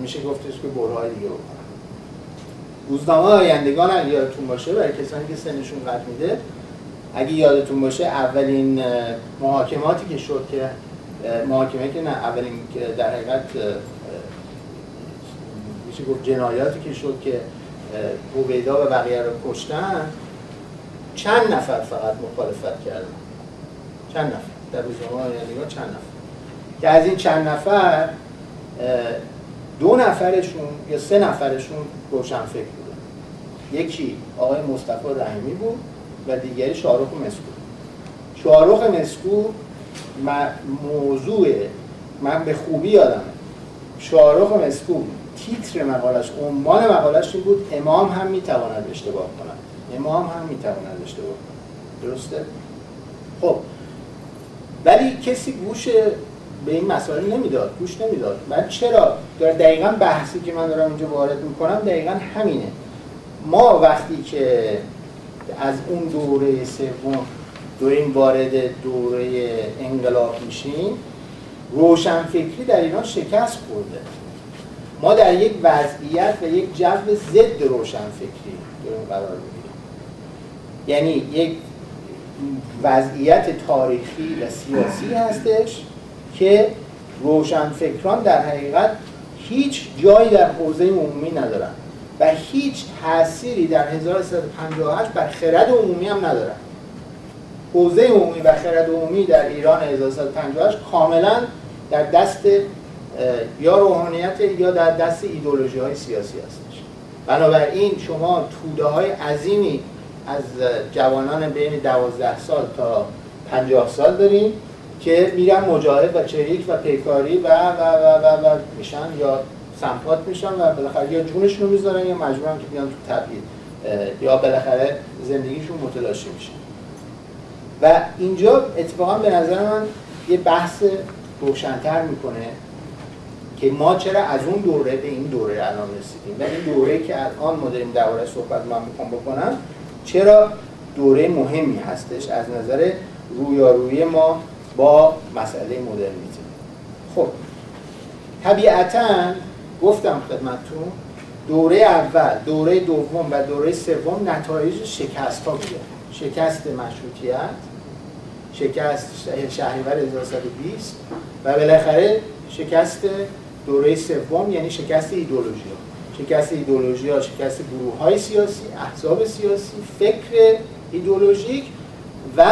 میشه گفتش که برهای دیگه روزنامه آیندگان اگه یادتون باشه برای کسانی که سنشون قد میده اگه یادتون باشه اولین محاکماتی که شد که محاکمه که نه اولین در حقیقت میشه گفت جنایاتی که شد که بوبیدا و بقیه رو کشتن چند نفر فقط مخالفت کردن؟ چند نفر؟ در روزنامه آیندگان چند نفر؟ که از این چند نفر دو نفرشون یا سه نفرشون روشن فکر بودن یکی آقای مصطفی رحیمی بود و دیگری شاروخ مسکو شاروخ مسکو موضوع من به خوبی یادمه. شاروخ مسکو تیتر مقالش عنوان مقالش این بود امام هم می‌تواند اشتباه کند. امام هم می‌تواند اشتباه کند. درسته؟ خب. ولی کسی گوش به این مسائل نمی‌داد گوش نمی‌داد. من چرا؟ در دقیقا بحثی که من دارم اینجا وارد می‌کنم دقیقا همینه. ما وقتی که از اون دوره سوم دوریم وارد دوره انقلاب میشیم روشنفکری در ایران شکست خورده. ما در یک وضعیت و یک جو ضد روشنفکری داریم قرار می‌گیریم. یعنی یک وضعیت تاریخی و سیاسی هستش که روشنفکران در حقیقت هیچ جایی در حوزه عمومی ندارن و هیچ تأثیری در 1358 بر خرد عمومی هم ندارن. حوزه عمومی و خرد عمومی در ایران 1358 کاملا در دست یا روحانیت یا در دست ایدولوژی های سیاسی هستش. بنابراین شما توده های عظیمی از جوانان بین 12 سال تا 50 سال داریم که میرن مجاهد و چریک و پیکاری و و و و, و میشن یا سمپات میشن و بالاخره یا جونشون رو می‌ذارن یا مجبورن که بیان تو تبعید یا بالاخره زندگیشون متلاشی میشن و اینجا اتفاقا به نظر من یه بحث روشنتر می‌کنه که ما چرا از اون دوره به این دوره الان رسیدیم. و این دوره که الان ما داریم درباره صحبت من می‌خوام بکنم چرا دوره مهمی هستش؟ از نظر رویارویی ما با مسئله مدرنیته. خب طبیعتا گفتم خدمتتون دوره اول دوره دوم و دوره سوم نتایج شکست ها بوده. شکست مشروطیت شکست شهریور 1120 و بالاخره شکست دوره سوم یعنی شکست ایدولوژی. ها شکست ایدولوژی ها شکست گروه های سیاسی احزاب سیاسی فکر ایدولوژیک و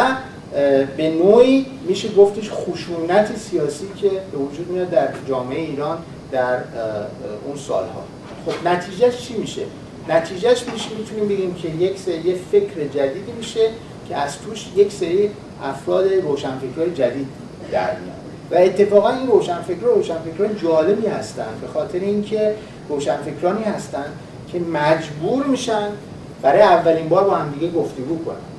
به نوعی میشه گفتش خشونت سیاسی که به وجود میاد در جامعه ایران در اون سالها. خب نتیجهش چی میشه؟ نتیجهش میشه می‌تونیم بگیم که یک سری فکر جدیدی میشه که از توش یک سری افراد روشنفکرهای جدید در میاد. و اتفاقا این روشنفکر روشنفکران جالبی هستن به خاطر اینکه روشنفکرانی هستن که مجبور میشن برای اولین بار با هم دیگه گفتگو کنن.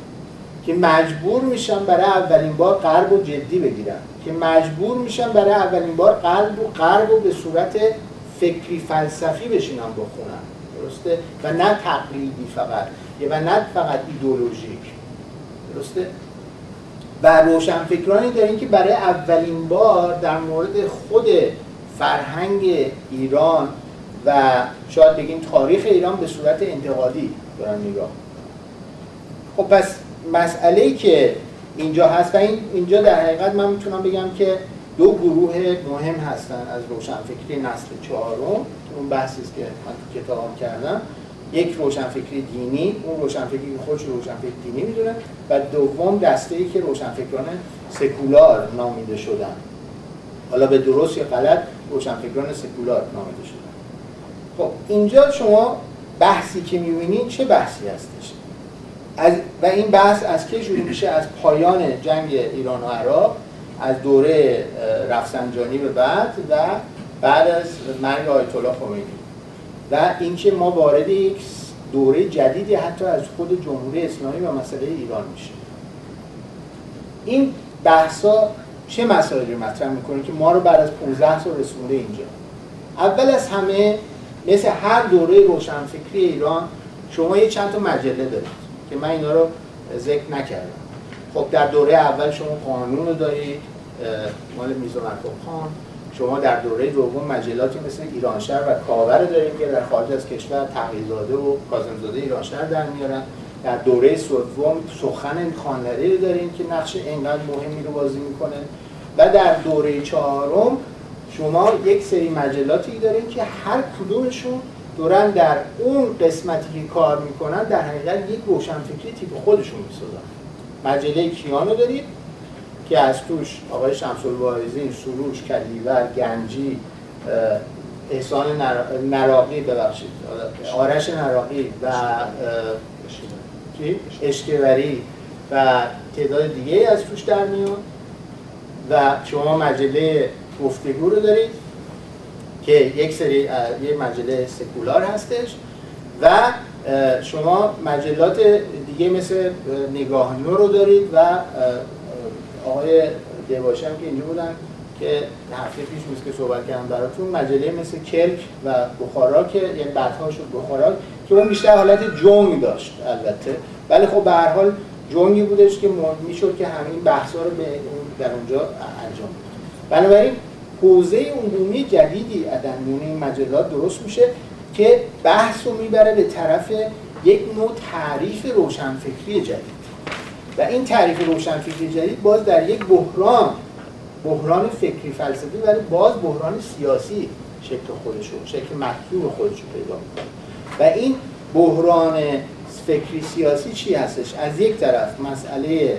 که مجبور میشن برای اولین بار قلب و جدی بگیرن که مجبور میشن برای اولین بار قلب و قلب و به صورت فکری فلسفی بشینن بخونن درسته؟ و نه تقلیدی فقط. و نه فقط ایدولوژیک. درسته؟ و روشنفکرانی داریم که برای اولین بار در مورد خود فرهنگ ایران و شاید بگیم تاریخ ایران به صورت انتقادی دارن نگاه خب پس مسئله ای که اینجا هست و این اینجا در حقیقت من می‌تونم بگم که دو گروه مهم هستن از روشنفکری نسل چهارم اون بحثی است که من تو کتابم کردم. یک روشنفکری دینی اون روشنفکری که خودش روشنفکر دینی می‌دونه و دوم دسته ای که روشنفکران سکولار نامیده شدن. حالا به درست یا غلط روشنفکران سکولار نامیده شدن. خب اینجا شما بحثی که می‌بینید چه بحثی هستش؟ از و این بحث از که شروع میشه؟ از پایان جنگ ایران و عراق از دوره رفسنجانی به بعد و بعد از مرگ آیت الله خمینی. و اینکه ما وارد یک دوره جدیدی حتی از خود جمهوری اسلامی و مسئله ایران میشه این بحثا چه مسائلی مطرح می‌کنه که ما رو بعد از 15 سال رسونده اینجا؟ اول از همه مثل هر دوره روشنفکری ایران شما یه چند تا مجله دارید. که من اینا رو ذکر نکردم. خب در دوره اول شما قانون رو دارید مال میزو خان. شما در دوره دوم مجلاتی مثل ایرانشهر و کاور دارید که در خارج از کشور تغییرزاده و کاظمزاده ایرانشهر در میارن. در دوره سوم سخن خانلری رو داریم که نقش اینقدر مهمی رو بازی می‌کنه. و در دوره چهارم شما یک سری مجلاتی دارین که هر کدومشون دورن در اون قسمتی که کار می‌کنن در حقیقت یک روشنفکری تیپ خودشون می‌سازن. مجله کیانو دارید که از توش آقای شمس الواعظین، سروش، کلیور، گنجی، احسان نراقی ببخشید. آرش نراقی و اشکوری و تعداد دیگه از توش در میون. و شما مجله گفتگو رو دارید. که یک سری یه مجله سکولار هستش و شما مجلات دیگه مثل نگاه رو دارید و آقای دیباشم که اینجا بودن که هفته پیش میز که صحبت کردم براتون مجله مثل کرک و بخارا که یعنی بعدها شد بخارا که اون بیشتر حالت جنگ داشت البته. ولی خب به هر حال جنگی بودش که می‌شد که همین بحثا رو به در اونجا انجام بود بنابراین حوزه عمومی جدیدی در این مجلات درست میشه که بحث رو می‌بره به طرف یک نوع تعریف روشنفکری جدید. و این تعریف روشنفکری جدید باز در یک بحران بحران فکری فلسفی ولی باز بحران سیاسی شکل خودشو شکل مطلوب خودشو پیدا می‌کنه. و این بحران فکری سیاسی چی هستش؟ از یک طرف مسئله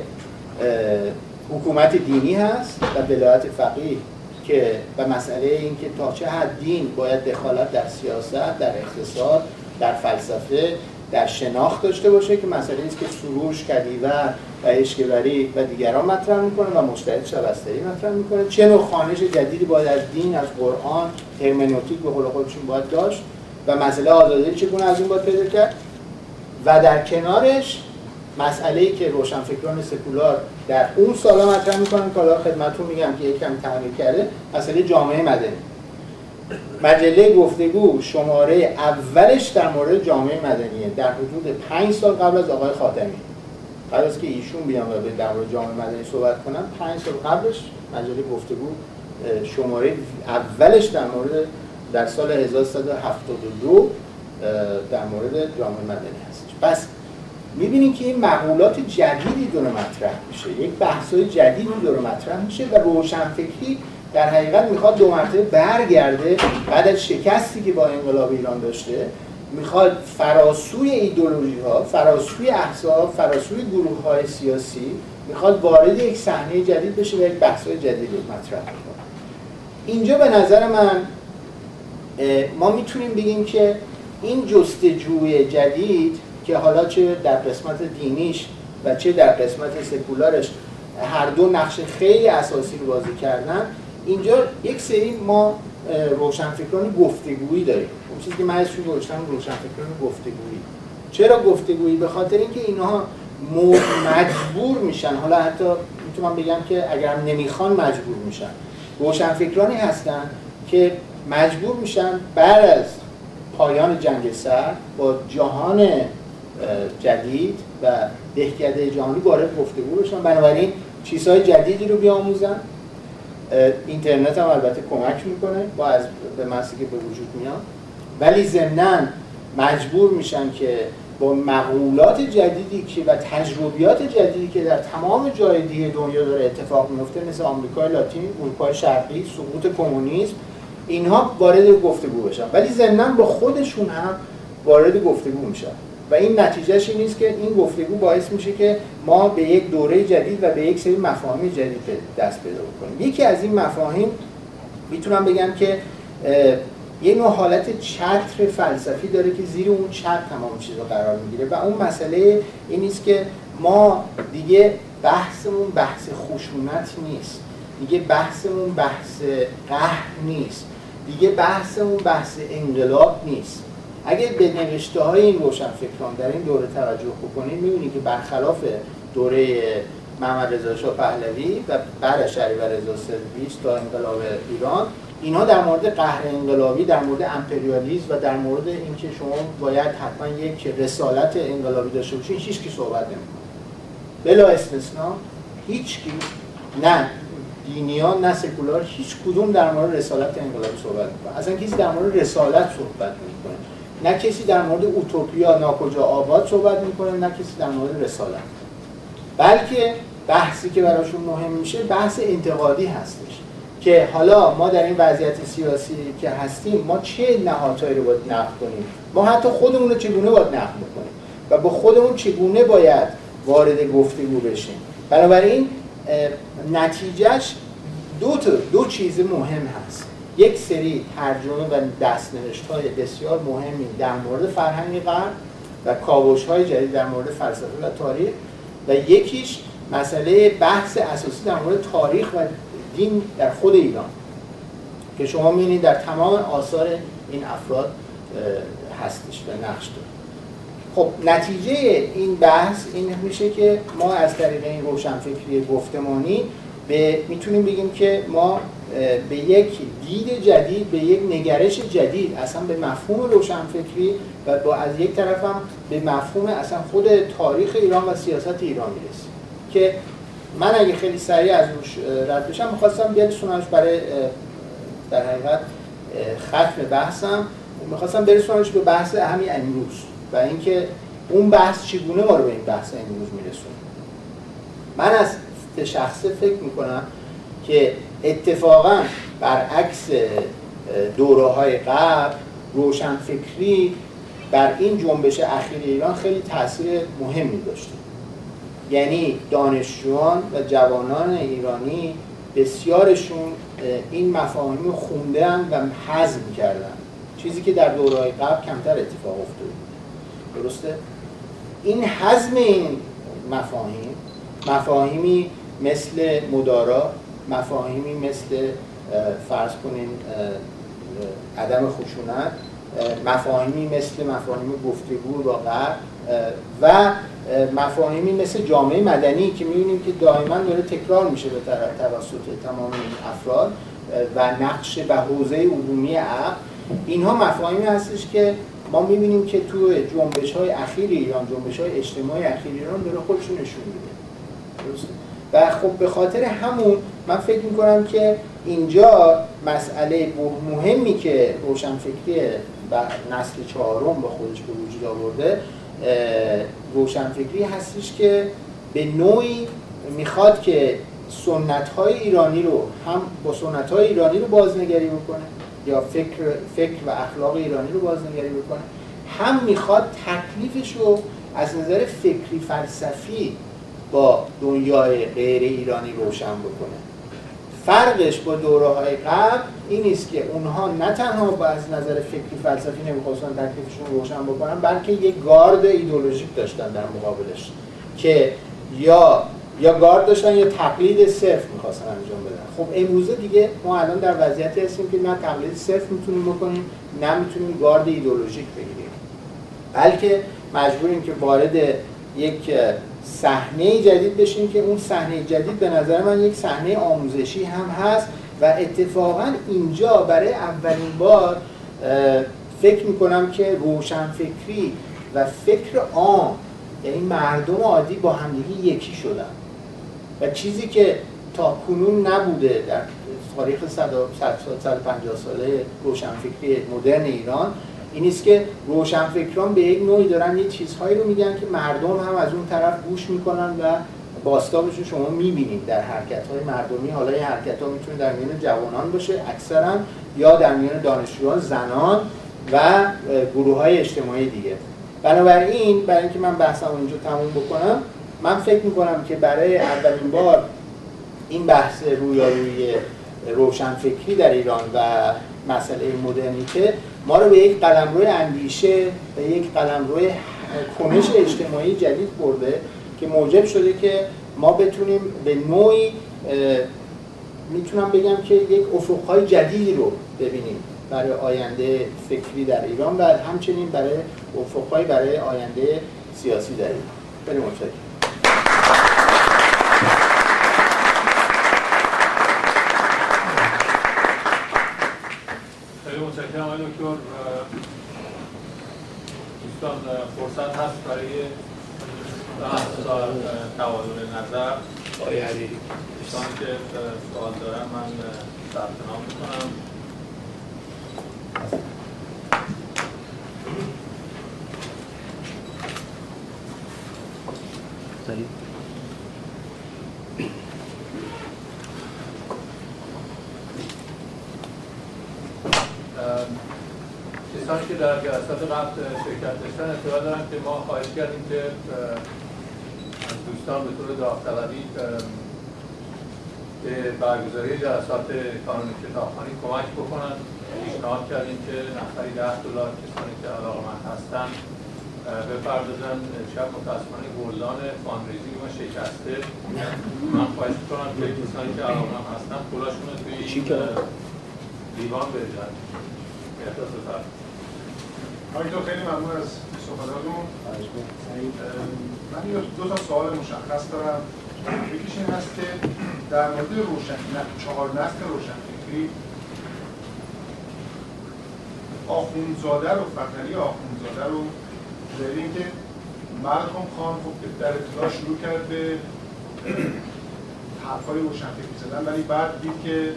حکومت دینی هست و ولایت فقیه. که و مسئله این که تا چه حد دین باید دخالت در سیاست در اقتصاد در فلسفه در شناخت داشته باشه که مسئله است که سروش کدیور و اشکوری و دیگران مطرح می‌کنه و مجتهد شبستری مطرح می‌کنه. چه نوع خانش جدیدی باید از دین از قرآن هرمنوتیک به قول خودشون باید داشت و مسئله آزادی چگونه از این باید پیدا کرد؟ و در کنارش مسئله که روشنفکران سکولار در اون سالا مطرح می‌کنن که حالا خدمتتون میگم که یکم تغییر کرده مسئله جامعه مدنی. مجله گفتگو شماره اولش در مورد جامعه مدنیه. در حدود پنج سال قبل از آقای خاتمی. قبل از که ایشون بیان و در مورد جامعه مدنی صحبت کنم پنج سال قبلش مجله گفتگو شماره اولش در مورد در سال 1172 در مورد جامعه مدنی هست پس می‌بینیم که این مقولات جدیدی داره مطرح میشه. یک بحثای جدیدی داره مطرح میشه و روشنفکری در حقیقت می‌خواد دو مرتبه برگرده. بعد از شکستی که با انقلاب ایران داشته می‌خواد فراسوی ایدولوژی ها فراسوی احزاب فراسوی گروه های سیاسی می‌خواد وارد یک صحنه جدید بشه و یک بحث جدید مطرح کنه. اینجا به نظر من ما می‌تونیم بگیم که این جستجوی جدید که حالا چه در قسمت دینیش و چه در قسمت سکولارش هر دو نقش خیلی اساسی رو بازی کردن اینجا یک سری ما روشنفکران گفتگویی داریم. اون چیزی که من ازشون گذاشتم روشنفکران گفتگویی. چرا گفتگویی؟ به خاطر اینکه اینها مجبور میشن. حالا حتی می‌تونم بگم که اگر نمی‌خوان مجبور میشن. روشنفکرانی هستن که مجبور میشن بعد از پایان جنگ سر با جهان جدید و دهکده جهانی وارد گفتگو بشن. بنابراین چیزهای جدیدی رو بیاموزن. اینترنت هم البته کمک می‌کنه. با از به که به وجود میاد. ولی ضمنا مجبور میشن که با مقولات جدیدی که و تجربیات جدیدی که در تمام جای دیگه دنیا داره اتفاق میفته مثل آمریکای لاتین، اروپای شرقی، سقوط کمونیسم اینها وارد گفتگو بشن. ولی ضمنا با خودشون هم وارد گفتگو میشن. و این نتیجهش این نیست که این گفتگو باعث میشه که ما به یک دوره جدید و به یک سری مفاهیم جدید دست پیدا بکنیم. یکی از این مفاهیم می‌تونم بگم که یه نوع حالت چتر فلسفی داره که زیر اون چتر تمام چیزا قرار می‌گیره و اون مسئله این نیست که ما دیگه بحثمون بحث خشونت نیست دیگه بحثمون بحث قهر نیست دیگه بحثمون بحث انقلاب نیست. اگه به نوشته های این روشنفکران در این دوره توجه بکنید می‌بینید که برخلاف دوره محمد رضا شاه پهلوی و بعد و رضا سرویس تا انقلاب ایران اینا در مورد قهر انقلابی در مورد امپریالیسم و در مورد اینکه شما باید حتما یک رسالت انقلابی داشته باشید هیچ کی صحبت نمی‌کنه. بلا استثنا هیچ کی نه دینیان نه سکولار هیچ کدوم در مورد رسالت انقلابی صحبت می‌کنه اصلا کسی در مورد رسالت صحبت نمی‌کنه. نه کسی در مورد اوتوپیا ناکجا آباد صحبت می‌کنه نه کسی در مورد رسالت. بلکه بحثی که براشون مهم میشه بحث انتقادی هستش. که حالا ما در این وضعیت سیاسی که هستیم ما چه نهادهایی رو باید نقد کنیم؟ ما حتی خودمون رو چگونه باید نقد کنیم و با خودمون چگونه باید وارد گفتگو بشیم؟ بنابراین نتیجهش دو تا دو چیز مهم هست. یک سری ترجمه و دستنوشت های بسیار مهمی در مورد فرهنگ غرب و کاوش های جدید در مورد فلسفه و تاریخ و یکیش مسئله بحث اساسی در مورد تاریخ و دین در خود ایران. که شما می‌بینید در تمام آثار این افراد هستش و نقش داره. خب نتیجه این بحث این میشه که ما از طریق این روشنفکری گفتمانی به می‌تونیم بگیم که ما به یک دید جدید به یک نگرش جدید اصلا به مفهوم روشنفکری و با از یک طرف هم به مفهوم اصلا خود تاریخ ایران و سیاست ایران می‌رسیم. که من اگه خیلی سریع از روش رد بشم می‌خواستم برسونمش برای در حقیقت ختم بحثم. می‌خواستم برسونمش به بحث همین امروز و اینکه اون بحث چگونه ما رو به این بحث امروز میرسونه. من از شخصه فکر می‌کنم که اتفاقا برعکس دوره های قبل روشنفکری بر این جنبش اخیر ایران خیلی تاثیر مهمی داشته. یعنی دانشجویان و جوانان ایرانی بسیارشون این مفاهیم خوندن و حزم کردن چیزی که در دوره قبل کمتر اتفاق افتاد درسته؟ این حزم این مفاهیم مفاهیمی مثل مدارا مفاهیمی مثل فرض کنین عدم خشونت مفاهیمی مثل مفاهیم گفتگو با غرب و مفاهیمی مثل جامعه مدنی که می‌بینیم که دائما داره تکرار میشه به توسط تمام این افراد و نقش و حوزه علومی عقل. اینها مفاهیمی هستش که ما می‌بینیم که تو جنبش های اخیر ایران جنبش های اجتماعی اخیر ایران داره خودشون نشون میده. و خب به خاطر همون من فکر می‌کنم که اینجا مسئله مهمی که روشنفکری و نسل چهارم با خودش به وجود آورده روشنفکری هستش که به نوعی می‌خواد که سنت های ایرانی رو هم با سنت های ایرانی رو بازنگری بکنه یا فکر, فکر و اخلاق ایرانی رو بازنگری بکنه. هم می‌خواد تکلیفش رو از نظر فکری فلسفی با دنیای غیر ایرانی روشن بکنه. فرقش با دوره های قبل این نیست که اونها نه تنها از نظر فکری فلسفی نمی‌خواستن تکلیفشون روشن بکنن بلکه یک گارد ایدولوژیک داشتن در مقابلش که یا یا گارد داشتن یا تقلید صرف می‌خواستن انجام بدن. خب امروزه دیگه ما الان در وضعیتی هستیم که نه تقلید صرف می‌تونیم بکنیم نه می‌تونیم گارد ایدولوژیک بگیریم. بلکه مجبوریم که وارد یک صحنه جدید بشیم که اون صحنه جدید به نظر من یک صحنه آموزشی هم هست و اتفاقا اینجا برای اولین بار فکر می‌کنم که روشنفکری و فکر عام یعنی مردم عادی با همدیگه یکی شدن. و چیزی که تا کنون نبوده در تاریخ 150 ساله روشنفکری مدرن ایران این است که روشنفکران به یک نوعی دارن یه چیزهایی رو میگن که مردم هم از اون طرف گوش می‌کنن و باستابش رو شما می‌بینید در حرکت های مردمی. حالا این حرکت ها می‌تونه در میان جوانان باشه اکثرا یا در میان دانشجویان زنان و گروه های اجتماعی دیگه. بنابراین برای اینکه من بحثم اینجا تموم بکنم من فکر می‌کنم که برای اولین بار این بحث رویارویی روشنفکری در ایران و مسئله مدرنیته ما رو به یک قلمرو اندیشه به یک قلمرو کنش اجتماعی جدید برده که موجب شده که ما بتونیم به نوعی می‌تونم بگم که یک افقهای جدیدی رو ببینیم برای آینده فکری در ایران و همچنین برای افقهای برای آینده سیاسی در ایران. خیلی متشکرم خیلی متشکرم آقای دکتر دوستان فرصت هست برای تبادل نظر. آقای علی. دوستان که سوال دارن من ثبت نام می‌کنم کسانی که در جلسات قبل شرکت داشتن اطلاع دارن که ما خواهش کردیم که از دوستان به طور داوطلبی به برگزاری جلسات کانون کتابخوانی کمک بکنن. پیشنهاد کردیم که نفری ده دلار کسانی که علاقمند هستن بپردازن. شب متاسفانه گلدان fundraising ما شکسته. من خواهش می‌کنم که کسانی که علاقمند هستن پولاشون رو توی این لیوان بریزن. احساس آقای خیلی ممنون از صحبتاتون. من دو تا سوال مشخص دارم یکیش این هست که در مورد روشن چهار نسل روشنفکری آخوندزاده رو فتری آخوندزاده رو داریم که ملکم خان خب در ابتدا شروع کرد به حرفای روشنفکری زدن ولی بعد دید که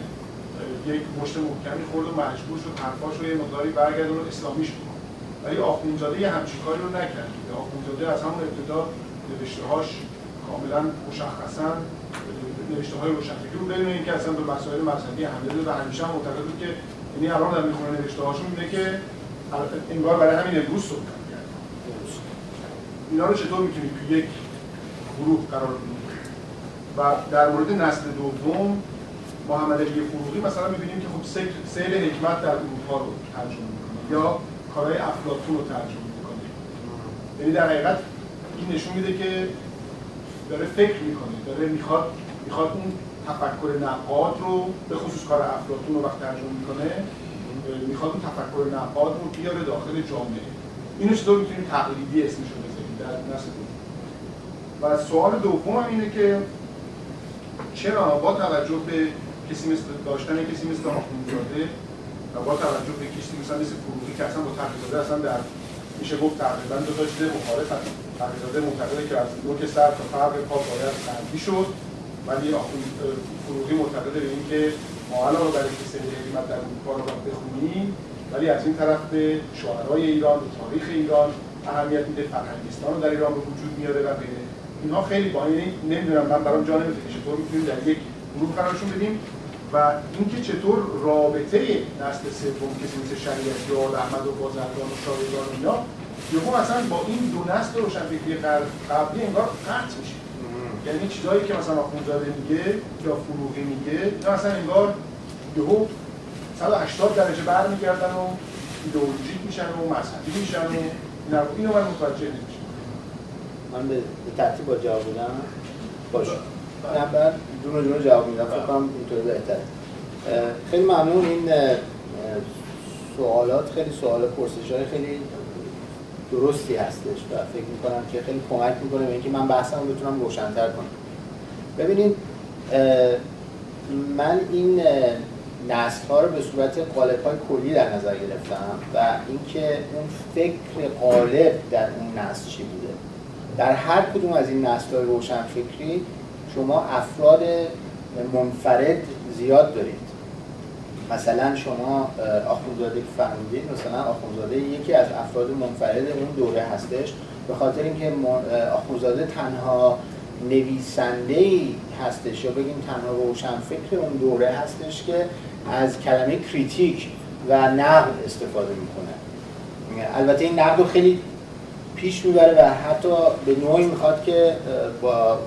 یک مشت محکمی خورد و مجبور شد حرفاش رو یه مقداری برگردون و اسلامیش بود. ولی آخوندزاده یه همچین کاری رو نکرد. آخوندزاده از همون ابتدا نوشته هاش کاملا مشخصا نوشته های روشنفکری رو بدون اینکه اصلا به مسائل مذهبی اهمیت و همیشه هم معتقد بود که یعنی الان در می‌خونه نوشته هاشون می‌بینه که انگار برای همین امروز صحبت کرد. اینا رو چطور می‌تونید توی یک گروه قرار بدید و در مورد نسل دوم محمد علی فروغی مثلا می‌بینیم که خب سیل حکمت در اروپا رو ترجمه می‌کنه. یا کارهای افلاطون رو ترجمه می‌کنه. یعنی در حقیقت این نشون میده که داره فکر می‌کنه داره می‌خواد می‌خواد اون تفکر نقاد رو به خصوص کار افلاطون رو وقت ترجمه می‌کنه می‌خواد اون تفکر نقاد رو بیاره داخل جامعه. اینو چطور می‌تونیم تقلیدی اسمش رو بذاریم؟ در نسل و سوال دوم اینه که چرا با توجه به کسی مثل داشتن کسی مثل آخوندزاده و با توجه به کسی مثل فروغی که اصلا با تقیزاده اصلا در میشه گفت تقریبا دو تا چیز مخالف هست. تقیزاده معتقده که از نوک سر تا فرق پا باید تنبی شد ولی فروغی معتقده به اینکه ما علاوه بر اینکه سری حکمت در اروپا رو بخونیم ولی از این طرف به شاعرای ایران به تاریخ ایران اهمیت میده فرهنگستان رو در ایران به وجود میاره و غیره. اینها خیلی با این نمی‌دونم من برام جا نمیده که چطور می‌تونیم در یک گروه قرارشون بدیم. و اینکه چطور رابطه نسل سوم کسی مثل شریعتی و احمد و بازرگان و شاهدان و اینا یهو اصلا با این دو نسل روشنفکری قبلی انگار قطع میشه. یعنی چیزایی که مثلا آخوندزاده میگه یا فروغی میگه اینا اصلا انگار یهو 180 درجه برمیگردن و ایدئولوژیک میشن و مذهبی میشن و اینو من متوجه نمیشم. من به ترتیب با جواب بدم باشه نه دونه دونه جواب میدم. فکر کنم بهتره. خیلی ممنون. این سوالات خیلی سوال پرسش های خیلی درستی هستش و فکر می‌کنم که خیلی کمک می‌کنه به اینکه من بحثم رو بتونم روشنتر کنم. ببینید من این نسل ها رو به صورت قالب های کلی در نظر گرفتم و اینکه اون فکر قالب در اون نسل چی بوده. در هر کدوم از این نسل های روشنفکری شما افراد منفرد زیاد دارید. مثلا شما آخونزاده که فرمودید مثلا آخونزاده یکی از افراد منفرد اون دوره هستش. به خاطر اینکه آخونزاده تنها نویسنده ای هستش یا بگیم تنها روشن فکر اون دوره هستش که از کلمه کریتیک و نقد استفاده می‌کنه. البته این نقد رو خیلی پیش می‌بره و حتی به نوعی می‌خواد که با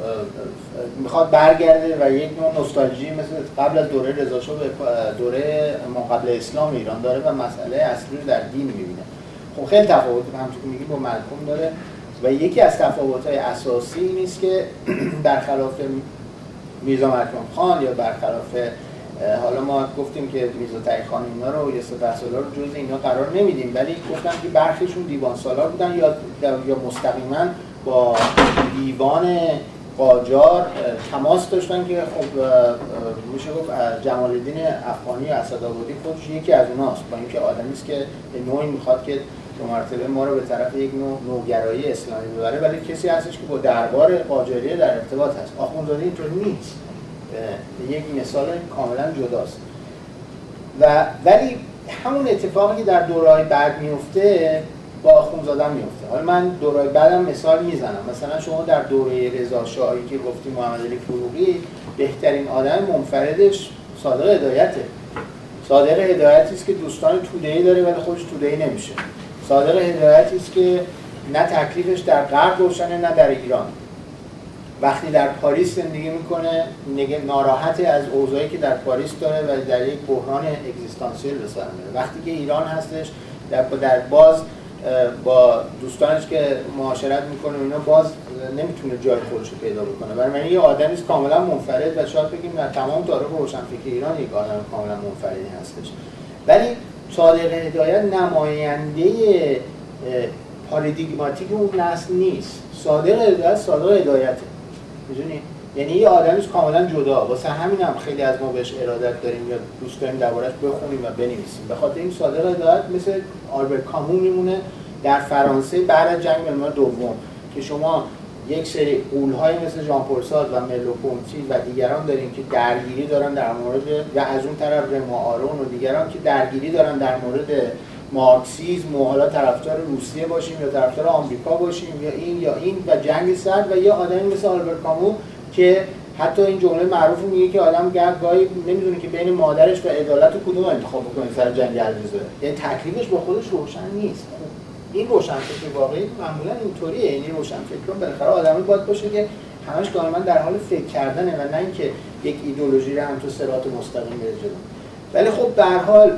می‌خواد برگرده و یک نوع نوستالژی مثل قبل از دوره رضا به دوره ما اسلام ایران داره و مسئله اصلی رو در دین می‌بینه. خب خیلی تفاوت که میگی با ملکوم داره و یکی از تفاوت‌های اساسی این است که [CLEARS THROAT] برخلاف میرزا ملکم خان یا برخلاف حالا ما گفتیم که میرزا تایی خان اینا رو یا سپه رو جز اینا قرار نمیدیم ولی گفتم که برخیشون دیوان سالار بودن یا یا مستقیما با دیوان قاجار تماس داشتن که خب میشه گفت جمال الدین افغانی اسدآبادی خودش یکی از اوناست با اینکه آدمی است که به نوعی می‌خواد که دو مرتبه ما رو به طرف یک نوع نوگرایی اسلامی ببره ولی کسی هستش که با دربار قاجاریه در ارتباط هست. آخوندزاده اینطور نیست. یک مثال کاملا جداست. و ولی همون اتفاقی که در دورهای بعد میفته با آخوندزاده میفته حالا من دورهای بعدم مثال می‌زنم. مثلا شما در دوره رضا شاهی که گفتی محمد علی فروغی بهترین آدم منفردش صادق هدایته. صادق هدایتی است که دوستان توده داره ولی خودش توده نمیشه. صادق هدایتی است که نه تکلیفش در غرب روشنه نه در ایران. وقتی در پاریس زندگی می‌کنه ناراحت از اوضاعی که در پاریس داره و در یک بحران اگزیستانسیل به سر وقتی که ایران هستش در, باز با دوستانش که معاشرت می‌کنه اینا باز نمی‌تونه جای خودش رو پیدا بکنه. برای من یه آدمی کاملا منفرد و شاید بگیم در تمام تاریخ روشنفکر ایران یک آدم کاملا منفردی هستش. ولی صادق هدایت نماینده پاریدیگماتیک اون نسل نیست. صادق هدایت صادق هدایته. می‌دونی؟ یعنی یه آدمی کاملا جدا واسه همین هم خیلی از ما بهش ارادت داریم یا دوست داریم دربارش بخونیم و بنویسیم. به خاطر این صادق هدایت مثل آلبرت کامو میمونه در فرانسه بعد از جنگ جهانی دوم که شما یک سری قولهای مثل ژان پل و ملو و دیگران داریم که درگیری دارن در مورد و از اون طرف رما آرون و دیگران که درگیری دارن در مورد مارکسیزم و حالا طرفدار روسیه باشیم یا طرفدار آمریکا باشیم یا این یا این و جنگ سرد و یه آدمی مثل آلبرت کامو که حتی این جمله معروف میگه که آدم گاهی نمی‌دونه که بین مادرش و عدالت کدوم انتخاب بکنه سر جنگ الویزه یعنی تکلیفش با خودش روشن نیست. این روشن فکر واقعی معمولا اینطوریه. یعنی روشن فکر بالاخره آدمی باید باشه که همش کاملا در حال فکر کردنه و نه اینکه یک ایدولوژی رو هم تو سرات مستقیم بره ولی خب به حال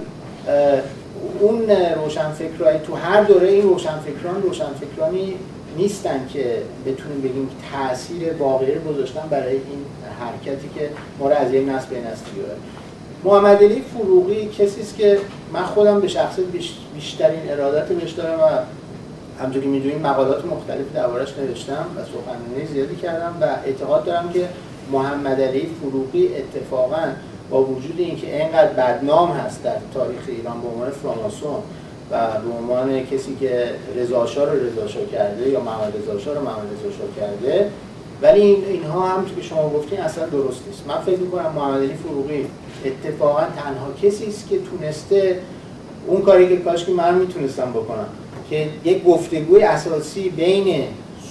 اون روشنفکرای تو هر دوره این روشنفکران روشنفکرانی نیستن که بتونیم بگیم تاثیر واقعی رو گذاشتن برای این حرکتی که ما رو از یک نسل به نسل بیاره محمد علی فروغی کسی است که من خودم به شخص بیشترین ارادت بهش دارم و همونطور که می‌دونید مقالات مختلفی دربارش نوشتم و سخنرانی زیادی کردم و اعتقاد دارم که محمد علی فروغی اتفاقا با وجود اینکه اینقدر بدنام هست در تاریخ ایران به عنوان فراماسون و به عنوان کسی که رضا رو رضا کرده یا محمد رضا رو محمد رضا کرده ولی این اینها هم که شما گفتین اصلا درست نیست. من فکر می‌کنم محمد علی فروغی اتفاقا تنها کسی است که تونسته اون کاری که کاش که من می‌تونستم بکنم که یک گفتگوی اساسی بین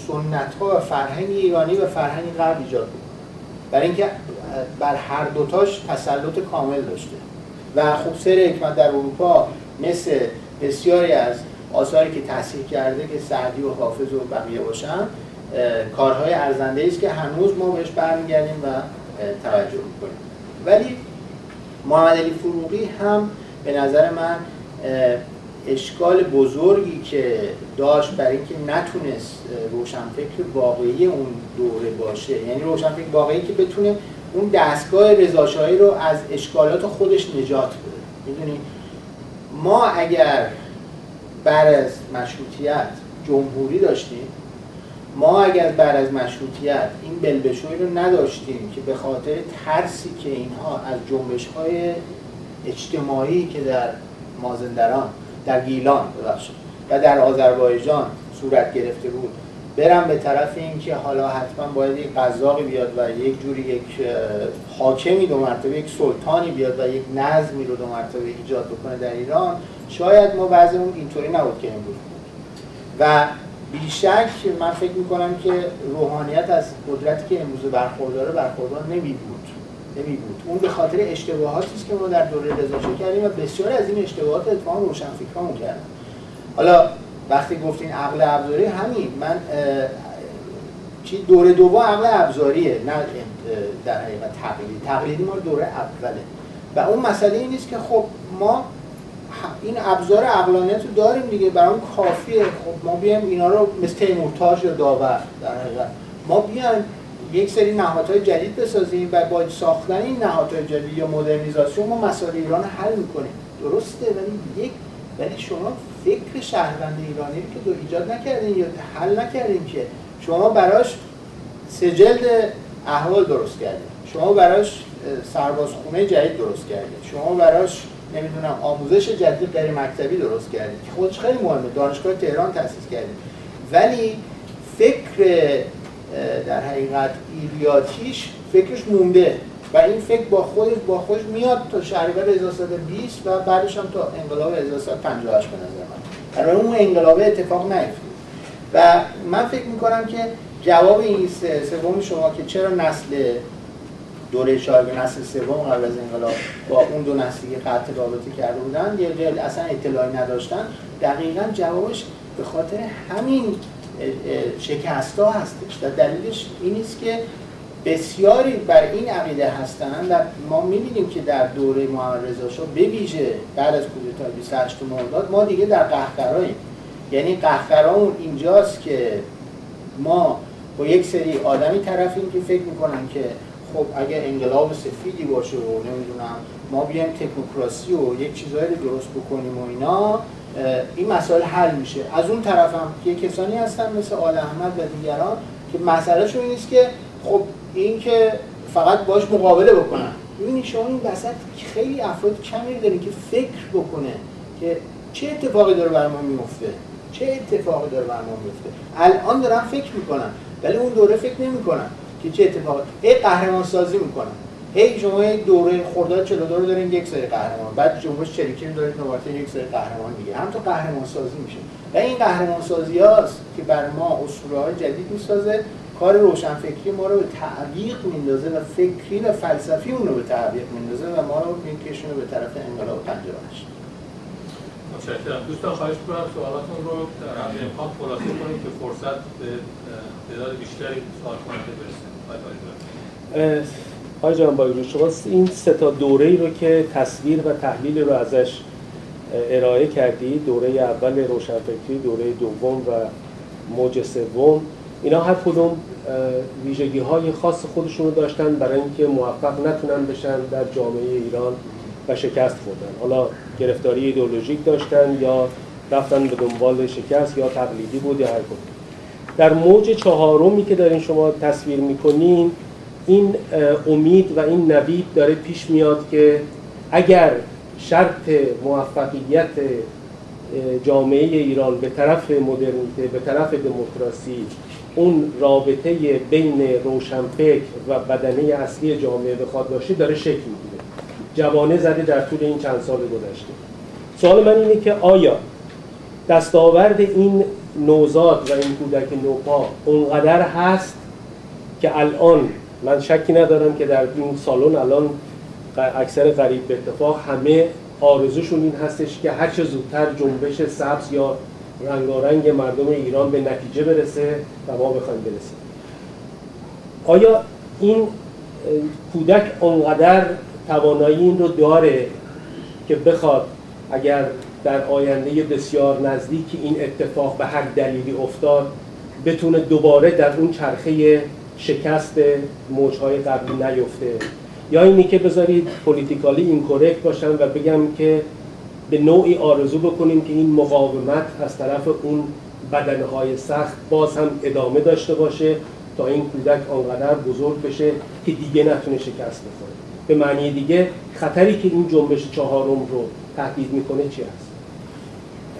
سنت ها و فرهنگ ایرانی و فرهنگ غرب ایجاد کنه برای اینکه بر هر دوتاش تسلط کامل داشته. و خب سر حکمت در اروپا مثل بسیاری از آثاری که تحصیل کرده که سعدی و حافظ و بقیه باشن کارهای ارزنده است که هنوز ما بهش برمیگردیم و توجه می‌کنیم. ولی محمد علی فروغی هم به نظر من اشکال بزرگی که داشت برای اینکه نتونست روشنفکر واقعی اون دوره باشه. یعنی روشنفکر واقعی که بتونه اون دستگاه رضاشاهی رو از اشکالات خودش نجات بده. می‌دونی؟ ما اگر بر از مشروطیت جمهوری داشتیم ما اگر بعد از مشروطیت این بلبشوی رو نداشتیم که به خاطر ترسی که اینها از جنبش های اجتماعی که در مازندران در گیلان ببخشید و در آذربایجان صورت گرفته بود برم به طرف اینکه حالا حتما باید یک قزاقی بیاد و یک جوری یک حاکمی دو مرتبه یک سلطانی بیاد و یک نظمی رو دو مرتبه ایجاد بکنه در ایران شاید ما بعضیمون اینطوری نبود که امروز بود. و بیشک من فکر می‌کنم که روحانیت از قدرتی که امروز برخورداره برخوردار نمی بود نمی بود اون به خاطر اشتباهاتی است که ما در دوره رضا کردیم و بسیار از این اشتباهات اتفاقا روشنفکرامون کردن. حالا وقتی گفتین عقل ابزاری همین من چی دوره دوم عقل ابزاریه نه در حقیقت تقلیدی تقلیدی ما دوره اوله. و اون مسئله این نیست که خب ما این ابزار عقلانیت رو داریم دیگه برای کافیه. خب ما بیایم اینا رو مثل تیمورتاژ یا داور در حقیقت. ما بیایم یک سری نهادهای جدید بسازیم و با ساختن این نهادهای جدید یا مدرنیزاسیون ما مسائل ایران حل می‌کنیم. درسته ولی یک ولی شما فکر شهروند ایرانی که دو ایجاد نکردین یا حل نکردین که شما براش سجلد احوال درست کردین. شما براش سربازخونه جدید درست کردید شما براش نمی‌دونم آموزش جدید غیر مکتبی درست کردید که خودش خیلی مهمه. دانشگاه تهران تأسیس کردید ولی فکر در حقیقت ایریاتیش فکرش مونده. و این فکر با خودش با خودش میاد تا شهریور 1320 و بعدش هم تا انقلاب 1358 به نظر من. برای اون انقلاب اتفاق نیفتاد. و من فکر می‌کنم که جواب این سوم شما که چرا نسل دوره شاه نسل سوم قبل از انقلاب با اون دو نسلی قطع رابطه کرده بودن یا اصلا اطلاعی نداشتن دقیقا جوابش به خاطر همین شکست ها هستش. و دلیلش این نیست که بسیاری بر این عقیده هستند و ما می‌بینیم که در دوره محمد رضا شاه به بعد از کودتای 28 مرداد ما دیگه در قهقراییم. یعنی قهقرامون اینجاست که ما با یک سری آدمی طرفیم که فکر می‌کنن که خب اگر انقلاب سفیدی باشه و نمی‌دونم ما بیایم تکنوکراسی و یک چیزایی رو درست بکنیم و اینا این مسائل حل میشه. از اون طرف هم یه کسانی هستن مثل آل احمد و دیگران که مسئله این نیست که خب این که فقط باش مقابله بکنن. ببینید شما این وسط خیلی افراد کمی دارین که فکر بکنه که چه اتفاقی داره بر ما میفته؟ چه اتفاقی داره بر ما میفته؟ الان دارن فکر می‌کنن ولی اون دوره فکر نمی‌کنن که چه اتفاقی هی قهرمان سازی می‌کنن. هی شما یک دوره خرداد 42 رو دارین یک سری قهرمان بعد جنبش چریکی رو دارید نوبت یک سری قهرمان دیگه. هم تو قهرمان سازی میشه. و این قهرمان سازی هاست که بر ما اسطوره جدید می‌سازه کار روشنفکری ما رو به تعویق میندازه و فکری و فلسفی اون رو به تعویق میندازه و ما رو میکشونه به طرف انقلاب 58 متشکرم. دوستان خواهش کنم سوالاتون رو در امکان خلاصه کنید که فرصت به تعداد بیشتری سوال کننده برسه. آقای جان بایرو شما این سه تا دوره ای رو که تصویر و تحلیل رو ازش ارائه کردی دوره اول روشنفکری دوره دوم و موج سوم اینا هر کدوم ویژگی های خاص خودشون رو داشتن برای اینکه موفق نتونن بشن در جامعه ایران و شکست خوردن. حالا گرفتاری ایدئولوژیک داشتن یا رفتن به دنبال شکست یا تقلیدی بود یا هر کدوم. در موج چهارمی که دارین شما تصویر می‌کنین این امید و این نوید داره پیش میاد که اگر شرط موفقیت جامعه ایران به طرف مدرنیته به طرف دموکراسی اون رابطه بین روشنفکر و بدنه اصلی جامعه بخواد باشه داره شکل می‌گیره. جوانه زده در طول این چند سال گذشته. سوال من اینه که آیا دستاورد این نوزاد و این کودک نوپا اونقدر هست که الان من شکی ندارم که در این سالن الان اکثر قریب به اتفاق همه آرزوشون این هستش که هر چه زودتر جنبش سبز یا رنگارنگ مردم ایران به نتیجه برسه و ما بخوایم برسیم. آیا این کودک اونقدر توانایی این رو داره که بخواد اگر در آینده بسیار نزدیک این اتفاق به هر دلیلی افتاد بتونه دوباره در اون چرخه شکست موجهای قبلی نیفته؟ یا اینی که بذارید پولیتیکالی اینکورکت باشم و بگم که به نوعی آرزو بکنیم که این مقاومت از طرف اون بدنهای سخت باز هم ادامه داشته باشه تا این کودک آنقدر بزرگ بشه که دیگه نتونه شکست بخوره. به معنی دیگه خطری که این جنبش چهارم رو تهدید می‌کنه چی هست؟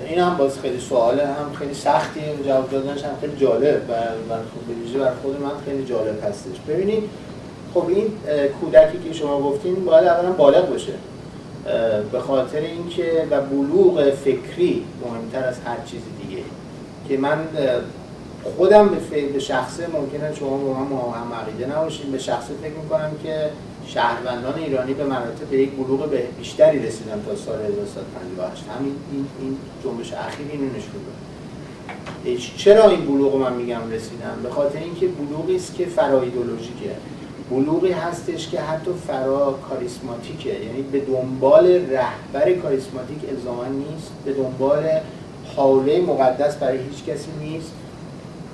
این هم باز خیلی سواله هم خیلی سختی جواب دادنش هم خیلی جالب و خود برای خود من خیلی جالب هستش. ببینید خب این کودکی که شما گفتین باید اولا بالغ باشه. به خاطر اینکه و بلوغ فکری مهمتر از هر چیز دیگه. که من خودم به شخصه ممکنه شما با من هم عقیده نباشین. به شخصه فکر می‌کنم که شهروندان ایرانی به مراتب به یک بلوغ به بیشتری رسیدن تا سال 1358 همین این این جنبش اخیر اینو نشون داد. چرا این بلوغ من میگم رسیدن؟ به خاطر اینکه بلوغی است که فرا ایدئولوژیکه بلوغی هستش که حتی فرا کاریسماتیکه. یعنی به دنبال رهبر کاریسماتیک الزاما نیست به دنبال حاله مقدس برای هیچ کسی نیست.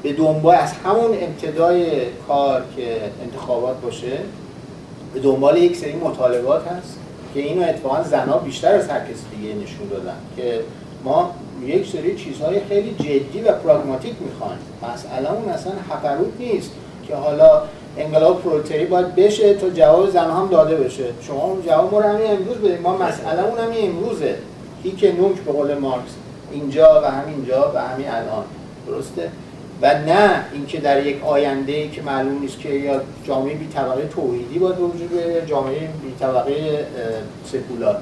به دنبال از همون ابتدای کار که انتخابات باشه به دنبال یک سری مطالبات هست که اینو اتفاقا زنها بیشتر از هر کسی دیگه نشون دادن که ما یک سری چیزهای خیلی جدی و پراگماتیک می‌خوایم. مسئله اون اصلا حقروت نیست که حالا انقلاب پرولتری باید بشه تا جواب زن هم داده بشه. شما اون جواب رو همین امروز بدید ما مسئله اون همین امروزه. هیک نوک به قول مارکس. اینجا و همینجا و همین الان. درسته؟ و نه اینکه در یک آینده که معلوم نیست که یا جامعه بی طبقه توحیدی باید وجود جامعه بی طبقه سکولار.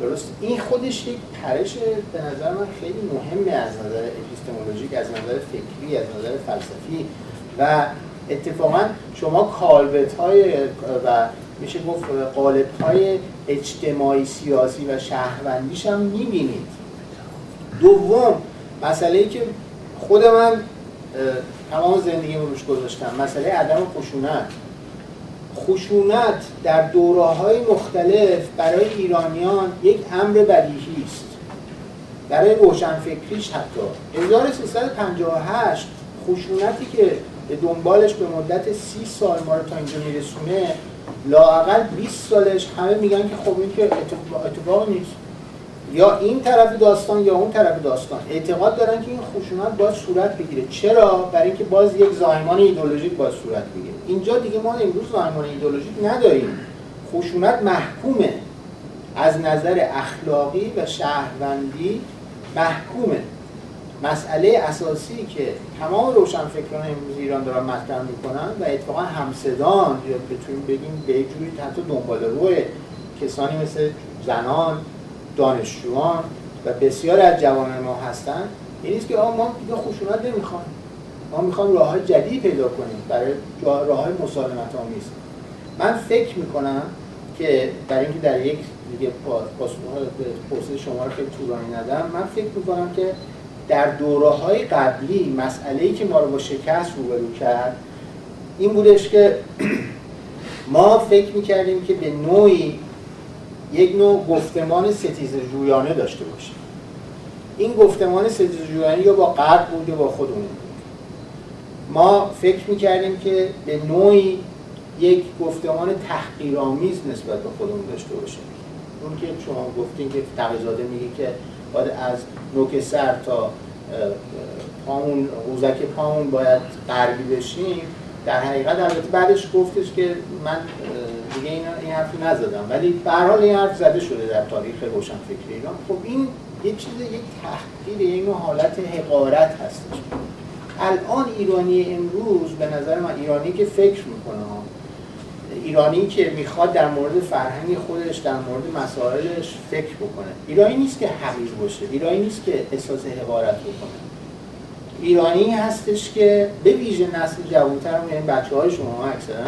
درست؟ این خودش یک پرش به نظر من خیلی مهمه از نظر اپیستمولوژیک از نظر فکری از نظر فلسفی. و اتفاقا شما کالبت های و میشه گفت قالب های اجتماعی سیاسی و شهروندیش هم می‌بینید. دوم مسئله ای که خود من تمام زندگی روش گذاشتم مسئله عدم خشونت. خشونت در دوره های مختلف برای ایرانیان یک امر بدیهی است. برای روشنفکریش حتی. 1358 خشونتی که به دنبالش به مدت سی سال ما رو تا اینجا میرسونه لاقل 20 سالش همه میگن که خب این که اتفاق نیست. یا این طرف داستان یا اون طرف داستان. اعتقاد دارن که این خشونت باید صورت بگیره. چرا؟ برای اینکه باز یک زایمان ایدولوژیک باید صورت بگیره. اینجا دیگه ما امروز زایمان ایدولوژیک نداریم. خشونت محکومه. از نظر اخلاقی و شهروندی محکومه. مسئله اساسی که تمام روشنفکران امروز ایران دارن مطرح می‌کنن و اتفاقا همصدان یا بتونیم بگیم به جوری حتی دنبال روی کسانی مثل زنان دانشجویان و بسیار از جوان ما هستن این که آقا ما دیگه خشونت نمی‌خوایم. ما می‌خوایم راه های جدید پیدا کنیم برای راه های مسالمت آمیز. من فکر می‌کنم که برای اینکه در یک دیگه پرسش شما رو که طولانی ندم من فکر می‌کنم که در دوره های قبلی مسئله ای که ما رو با شکست روبرو کرد این بودش که [CLEARS THROAT] ما فکر می‌کردیم که به نوعی یک نوع گفتمان ستیز جویانه داشته باشیم. این گفتمان ستیز جویانه یا با غرب بود یا با خودمون بود. ما فکر می‌کردیم که به نوعی یک گفتمان تحقیرآمیز نسبت به خودمون داشته باشیم. اون که شما گفتین که تقیزاده میگه که باید از نوک سر تا پامون قوزک پامون باید غربی بشیم. در حقیقت البته بعدش گفتش که من دیگه این این حرفی نزدم. ولی به این حرف زده شده در تاریخ روشنفکری ایران. خب این یه چیز یک تحقیر یک نوع حالت حقارت هستش. الان ایرانی امروز به نظر من ایرانی که فکر می‌کنه ایرانی که می‌خواد در مورد فرهنگ خودش در مورد مسائلش فکر بکنه. ایرانی نیست که حقیر باشه. ایرانی نیست که احساس حقارت بکنه. ایرانی هستش که به ویژه نسل جوانتر یعنی بچه های شما اکثرا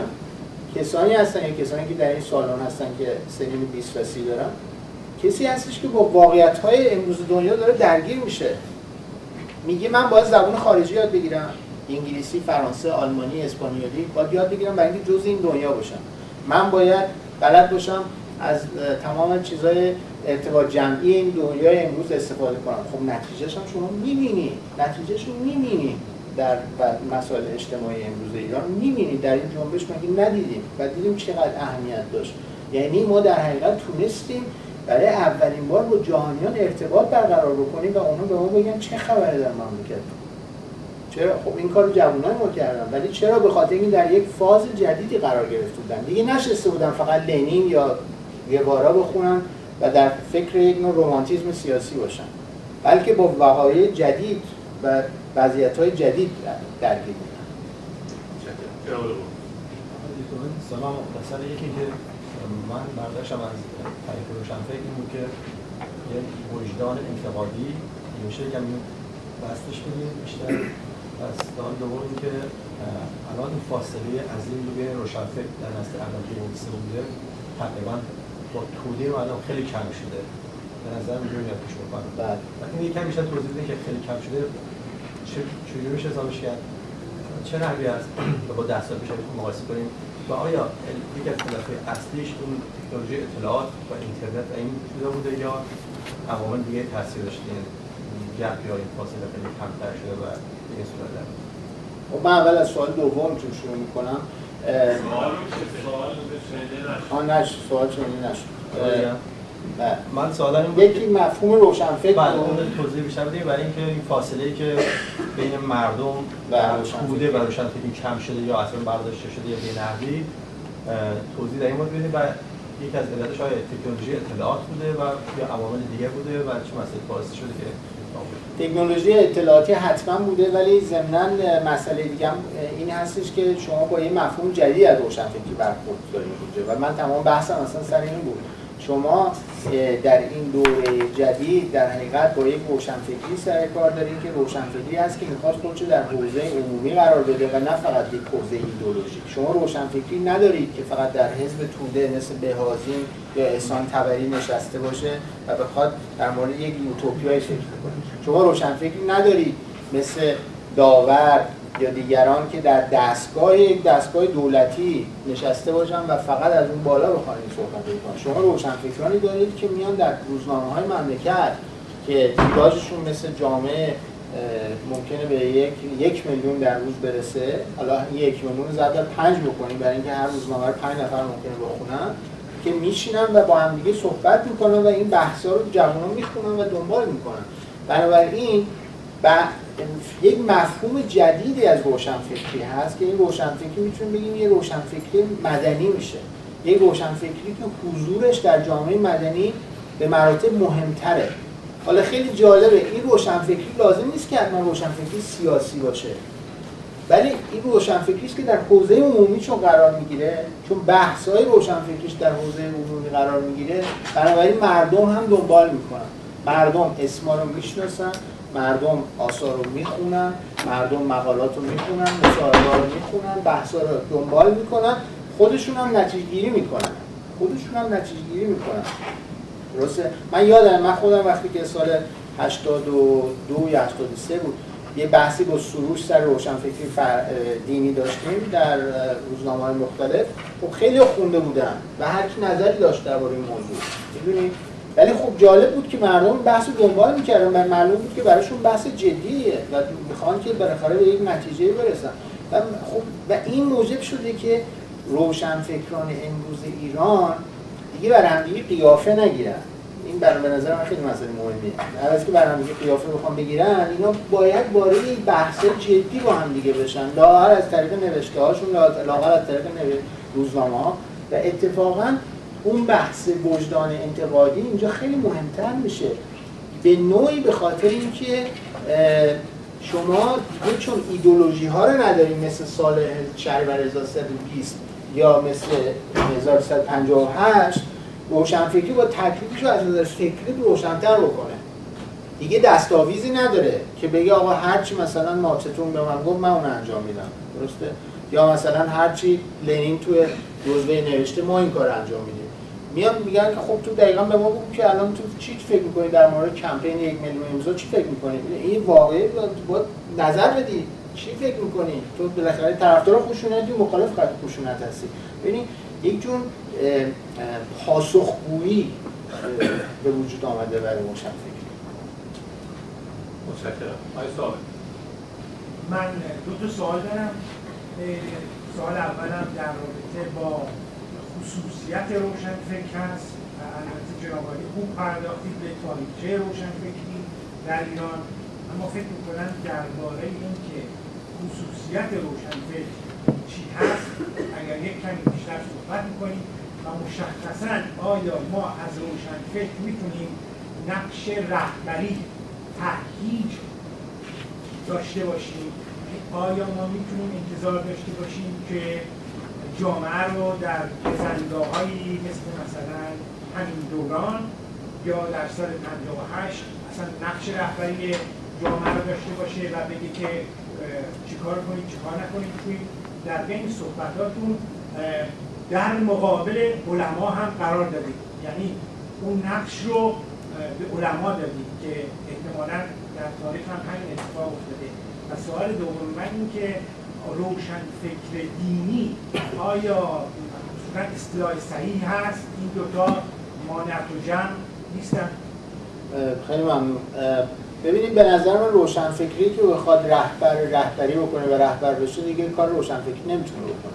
کسانی هستن یا کسانی که در این سالن هستن که سنین 20 و 30 دارن کسی هستش که با واقعیت های امروز دنیا داره درگیر میشه. میگه من باید زبان خارجی یاد بگیرم. انگلیسی، فرانسه، آلمانی، اسپانیولی. باید یاد بگیرم برای اینکه جز این دنیا باشم. من باید بلد باشم از تمام چیزهای ارتباط جمعی این دنیای امروز استفاده کنم. خب نتیجهش هم شما می‌بینی. نتیجهش رو می‌بینی در مسائل اجتماعی امروز ایران. می‌بینید در این جنبش مگه ندیدیم؟ و دیدیم چقدر اهمیت داشت. یعنی ما در حقیقت تونستیم برای اولین بار با جهانیان ارتباط برقرار بکنیم و اونا به ما بگن چه خبره در مملکت چرا؟ خب این کار جوانای ما کردن. ولی چرا؟ به خاطر این در یک فاز جدیدی قرار گرفته بودن. دیگه نشسته بودن فقط لنین یا گوارا بخونن و در فکر یک نوع رومانتیزم سیاسی باشن. بلکه با وقایع جدید و وضعیت های جدید درگیر سلام. مثلا یکی که من برداشتم از تعریف روشنفکر این بود که یک وجدان انتقادی میشه بستش بدیم بیشتر. از سال دوم که الان این فاصله عظیم رو بین روشنفکر در نسل اول که بوده تقریبا با توده الان خیلی کم شده. به نظر اینجوری میاد پیش بکنم بعد این یکم بیشتر توضیح بده که خیلی کم شده. چه چجوری میشه حسابش کرد؟ چه نحوی است با ده سال پیش مقایسه کنیم؟ و آیا یک از اصلیش اون تکنولوژی اطلاعات و اینترنت این چیزا بوده یا عوامل دیگه تاثیر داشته؟ این گپ یا این فاصله خیلی کمتر شده و صورت در خب من اول از سوال دوم چون شروع می‌کنم. آن نشد سوال شنیده نشد بله. من سوالم یکی مفهوم روشنفکر بله رو اون توضیح بیشتر بدیم برای اینکه این فاصله ای که بین مردم و. بوده و روشنفکری کم شده یا اصلا برداشته شده یا به نحوی توضیح در این مورد بدیم. و یکی از علتش های تکنولوژی اطلاعات بوده و یا عوامل دیگه بوده و چه مسئله باعث شده که تکنولوژی اطلاعاتی حتما بوده ولی ضمنا مسئله دیگه این هستش که شما با یه مفهوم جدید از روشنفکری برخورد دارید و من تمام بحثم اصلا سر این بود. شما در این دوره جدید در حقیقت با یک روشنفکری سر کار دارید که روشنفکری هست که می‌خواد خودش در حوزه عمومی قرار بده و نه فقط یک حوزه ایدئولوژیک. شما روشنفکری ندارید که فقط در حزب توده مثل بهازین یا احسان تبری نشسته باشه و بخواد در مورد یک یوتوپیای فکر کنه شما روشنفکری ندارید مثل داور یا دیگران که در دستگاه یک دستگاه دولتی نشسته باشن و فقط از اون بالا بخوان این صحبت کنن. شما روشنفکرانی دارید که میان در روزنامه های مملکت که تیراژشون مثل جامعه ممکنه به یک یک میلیون در روز برسه. حالا یک میلیون در پنج بکنیم برای اینکه هر روزنامه رو پنج نفر ممکنه بخونن. که میشینن و با هم دیگه صحبت می‌کنن و این بحثا رو جوانان می‌خونن و دنبال می‌کنن. بنابراین و یک مفهوم جدیدی از روشنفکری هست که این روشنفکری می‌تونیم بگیم یه روشنفکری مدنی میشه. یک روشنفکری که حضورش در جامعه مدنی به مراتب مهمتره. حالا خیلی جالبه این روشنفکری لازم نیست که حتما روشنفکری سیاسی باشه. ولی این روشنفکری است که در حوزه عمومی چون قرار می‌گیره چون بحث های روشنفکریش در حوزه عمومی قرار می‌گیره بنابراین مردم هم دنبال می‌کنن. مردم اسما رو می‌شناسن مردم آثار رو می‌خونن مردم مقالات رو می‌خونن مصاحبه رو می‌خونن بحثا رو دنبال می‌کنن خودشون هم نتیجه گیری می‌کنن. خودشون هم نتیجه گیری می‌کنن. درسته؟ من یادم من خودم وقتی که سال 82 یا 83 بود یه بحثی با سروش سر روشنفکری فر... دینی داشتیم در روزنامه مختلف. خب خیلی خونده بودن و هر کی نظری داشت درباره این موضوع. می‌دونید ولی خب جالب بود که مردم بحث دنبال می‌کردن و معلوم بود که براشون بحث جدیه و می‌خوان که بالاخره به یک نتیجه برسن. و خب و این موجب شده که روشنفکران امروز ایران دیگه بر همدیگه قیافه نگیرن. این برای به نظر من خیلی مسئله مهمیه. از که بر همدیگه قیافه بخوام بگیرن اینا باید وارد این بحث جدی با هم دیگه بشن. لااقل از طریق نوشته هاشون لااقل از طریق روزنامه ها و اتفاقا اون بحث وجدان انتقادی اینجا خیلی مهمتر میشه. به نوعی به خاطر اینکه شما دیگه چون ایدولوژی ها رو نداریم مثل سال شهریور 1320 یا مثل 1158 روشنفکری با تکلیفش رو از نظر فکری روشنتر بکنه. دیگه دستاویزی نداره که بگه آقا هرچی مثلا ماچتون به من گفت من اون انجام میدم. درسته؟ یا مثلا هرچی لنین توی جزوه نوشته ما این کار انجام میدیم. میان میگن که خب تو دقیقا به ما بگو که الان تو چی فکر می‌کنی در مورد کمپین یک میلیون امضا چی فکر می‌کنی؟ این واقعی باید نظر بدی. چی فکر می‌کنی؟ تو بالاخره طرفدار خشونتی مخالف خط خشونت هستی. ببین یک جور پاسخگویی به وجود آمده برای روشنفکری متشکرم. آقای صاحب من دو تا سوال دارم. سوال اولم در رابطه با خصوصیت روشنفکر هست و البته جناب خوب پرداختید به تاریخچه روشنفکری در ایران. اما فکر می‌کنم درباره اینکه خصوصیت روشنفکر چی هست اگر یک کمی بیشتر صحبت می‌کنیم و مشخصا آیا ما از روشنفکر می‌تونیم نقش رهبری تحقیق داشته باشیم؟ آیا ما می‌تونیم انتظار داشته باشیم که جامعه رو در هایی مثل مثلا همین دوران یا در سال 58 اصلا نقش رهبری جامعه رو داشته باشه و بگه که چیکار کنید چیکار نکنید. توی در بین صحبتاتون در مقابل علما هم قرار دادید. یعنی اون نقش رو به علما دادید که احتمالا در تاریخ هم همین اتفاق افتاده. و سوال دوم من این که روشن فکر دینی. آیا اصطلاح صحیح هست؟ این دوتا مانعت و جمع نیستن. خیلی ممنون. ببینید به نظر من روشن فکری که بخواد رهبر رهبری بکنه و رهبر بشه دیگه کار روشن فکری نمی‌تونه بکنه.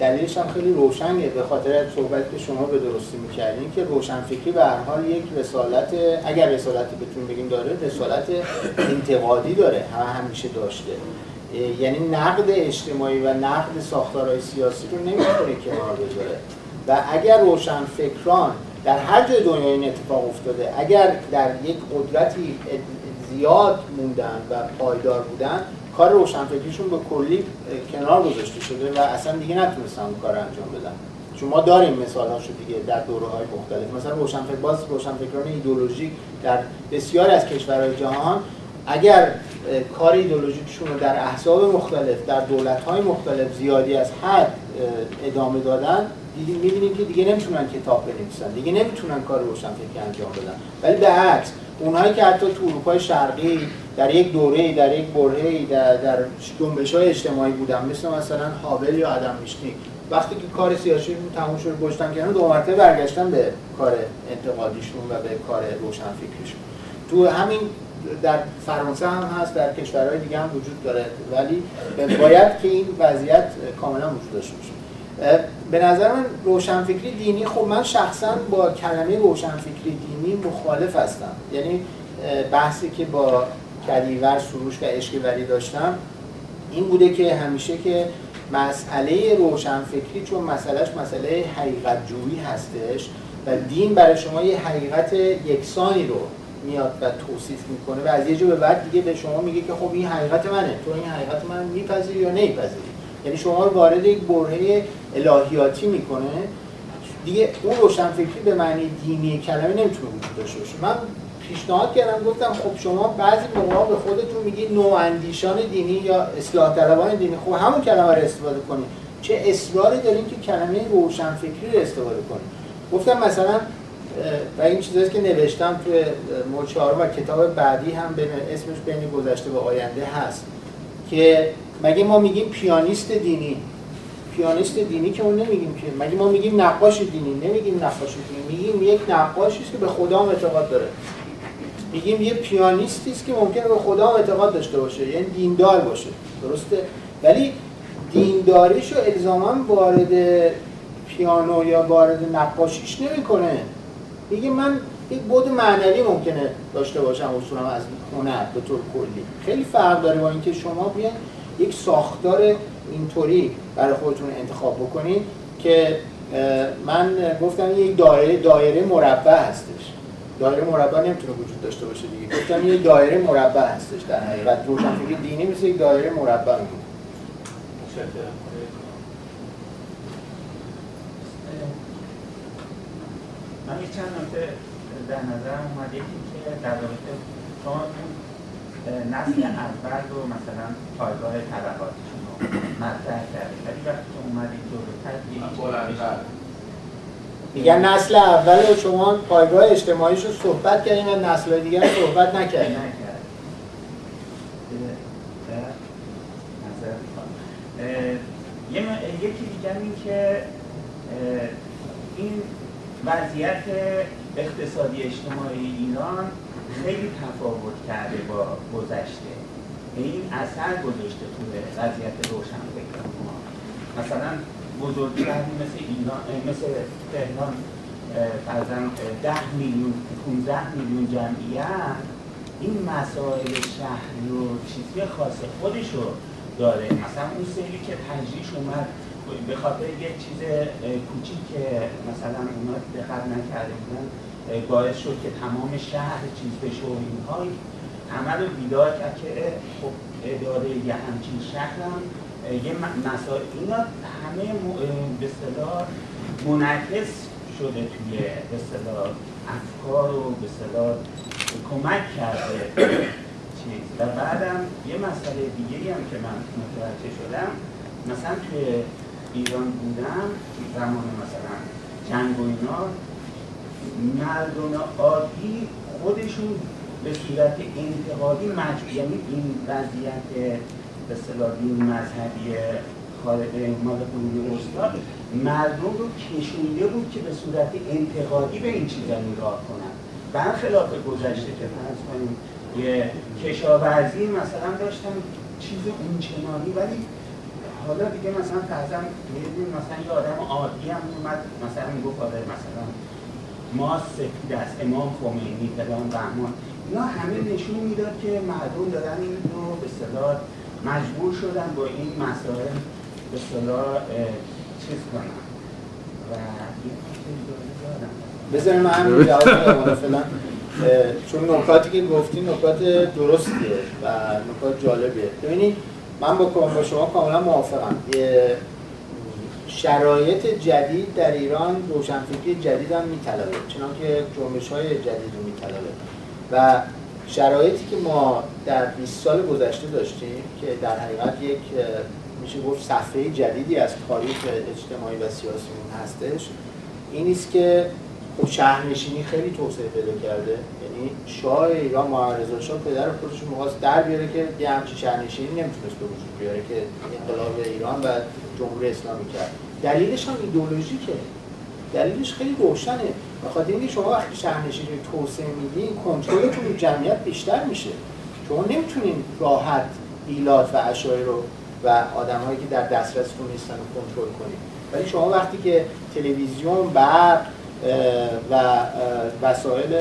دلیلش هم خیلی روشنه. به خاطر صحبت که شما به درستی می‌کردین که روشن فکری به هر حال یک رسالت اگر رسالتی بتونیم بگیم داره رسالت انتقادی داره. همه همیشه داشته. یعنی نقد اجتماعی و نقد ساختارهای سیاسی رو نمی‌تونه کنار بذاره. و اگر روشن فکران در هر جای دنیا این اتفاق افتاده اگر در یک قدرتی زیاد موندن و پایدار بودن کار روشنفکریشون به کلی کنار گذاشته شده و اصلا دیگه نتونستن اون کار انجام بدن. چون ما داریم مثال هاشو دیگه در دوره های مختلف. مثلا روشنفکر باز روشنفکران ایدولوژیک در بسیار از کشورهای جهان اگر کار ایدولوژیکشون رو در احزاب مختلف در دولت های مختلف زیادی از حد ادامه دادن دیدیم می‌بینیم که دیگه نمی‌تونن کتاب بنویسن دیگه نمی‌تونن کار روشنفکری انجام بدن. ولی به عکس اونهایی که حتی تو اروپای شرقی در یک دوره در یک برهه در, در جنبش های اجتماعی بودن مثل مثلا هابل یا آدم میشنیک وقتی که کار سیاسی تموم شد گشتن کردن دو مرتبه برگشتن به کار انتقادیشون و به کار روشنفکریشون تو همین در فرانسه هم هست در کشورهای دیگه هم وجود داره. ولی باید که این وضعیت کاملا وجود داشته باشه. به نظر من روشنفکری دینی خب من شخصا با کلمه روشنفکری دینی مخالف هستم. یعنی بحثی که با کلیور سروش و اشکوری داشتم این بوده که همیشه که مسئله روشنفکری چون مسئلهش مسئله حقیقت جویی هستش و دین برای شما یه حقیقت یکسانی رو میاد و توصیف می‌کنه و از یه جو به بعد دیگه به شما میگه که خب این حقیقت منه. تو این حقیقت من میپذیری یا نمیپذیری؟ یعنی شما رو وارد یک برهه الهیاتی می‌کنه. دیگه اون روشنفکری به معنی دینی کلمه نمی‌تونه وجود داشته باشه. من پیشنهاد کردم گفتم خب شما بعضی موقع به خودتون میگی نواندیشان دینی یا اصلاح طلبان دینی. خب همون کلمه رو استفاده کنید. چه اصراری داریم که کلمه روشنفکری رو استفاده کنیم گفتم مثلا و این چیزایی که نوشتم توی مورد و کتاب بعدی هم به اسمش بین گذشته به آینده هست. که مگه ما میگیم پیانیست دینی؟ پیانیست دینی که اون نمیگیم که مگه ما میگیم نقاش دینی؟ نمیگیم نقاش دینی. میگیم یک نقاشی است که به خدا هم اعتقاد داره. میگیم یه پیانیستی است که ممکنه به خدا هم اعتقاد داشته باشه. یعنی دیندار باشه. درسته؟ ولی دینداریش رو الزاما وارد پیانو یا وارد نقاشیش نمی‌کنه. میگه من یک بود معنوی ممکنه داشته باشم اصولا از هنر به طور کلی. خیلی فرق داره با اینکه شما بیاین یک ساختار اینطوری برای خودتون انتخاب بکنید که من گفتم یک دایره دایره مربع هستش. دایره مربع نمی‌تونه وجود داشته باشه دیگه. گفتم یک دایره مربع هستش در حقیقت. روشنفکری دینی مثل یک دایره مربع میگه من یک چند نکته در نظر اومد. یکی که در رابطه شما نسل اول رو مثلا پایگاه طبقاتشون رو مطرح کردید. ولی وقتی که اومدید جلوتر میگن نسل اول رو شما پایگاه اجتماعیش رو صحبت کردین و نسل دیگر رو صحبت نکردین. یکی دیگر این که این وضعیت اقتصادی اجتماعی ایران خیلی تفاوت کرده با گذشته. این اثر گذاشته توی وضعیت روشن فکر ما. مثلا بزرگ شهری مثل ایران مثل تهران فرزن ده میلیون 15 میلیون جمعیت این مسائل شهری و چیزی خاص خودش رو داره. مثلا اون سری که تجریش اومد به خاطر یه چیز کوچیک که مثلا اونا دقت نکرده بودن باعث شد که تمام شهر چیز بشه و اینها. همه رو بیدار کرد که خب اداره یه همچین شهر هم یه مسائل. اینا همه به صلاح منعکس شده توی به صلاح افکار و به صلاح کمک کرده چیز. و بعدم یه مسئله دیگه هم که من متوجه شدم مثلا توی ایران بودم زمان مثلا جنگ و اینا مردم عادی خودشون به صورت انتقادی مجبور یعنی این وضعیت به دین مذهبی خارج مال قرون استاد مردم رو کشونده بود که به صورت انتقادی به این چیزا نگاه کنن. برخلاف گذشته که فرض کنیم یه کشاورزی مثلا داشتن چیز اونچنانی ولی حالا دیگه مثلا فرضاً می‌دونیم مثلا یه آدم عادی هم اومد مثلا می‌گفت آره مثلا ما سفید است امام خمینی فلان بهمان. اینا همه نشون می‌داد که مردم دارن این رو به صلاح مجبور شدن با این مسائل به صلاح چیز کنن. و بذاریم من فعلا چون نکاتی که گفتی نکات درستیه و نکات جالبیه. ببینید من با با شما کاملا موافقم. شرایط جدید در ایران روشنفکری جدید هم میطلبه چنانکه جنبش های جدید رو میطلبه. و شرایطی که ما در 20 سال گذشته داشتیم که در حقیقت یک میشه گفت صفحه جدیدی از تاریخ اجتماعی و سیاسیمون هستش این است که خب شهرنشینی خیلی توسعه پیدا کرده. یعنی شاه ایران محمد شاه پدر خودش می‌خواست در بیاره که یه همچین شهرنشینی نمی‌تونست به وجود بیاره که انقلاب ایران و جمهوری اسلامی کرد. دلیلش هم ایدئولوژیکه. دلیلش خیلی روشنه. بخاطر اینکه شما وقتی شهرنشینی توسعه میدین کنترلتون جمعیت بیشتر میشه. شما نمی‌تونین راحت ایلات و اشایر رو و آدمهایی که در دسترستون نیستن رو کنترل کنید ولی شما وقتی که تلویزیون برق و وسایل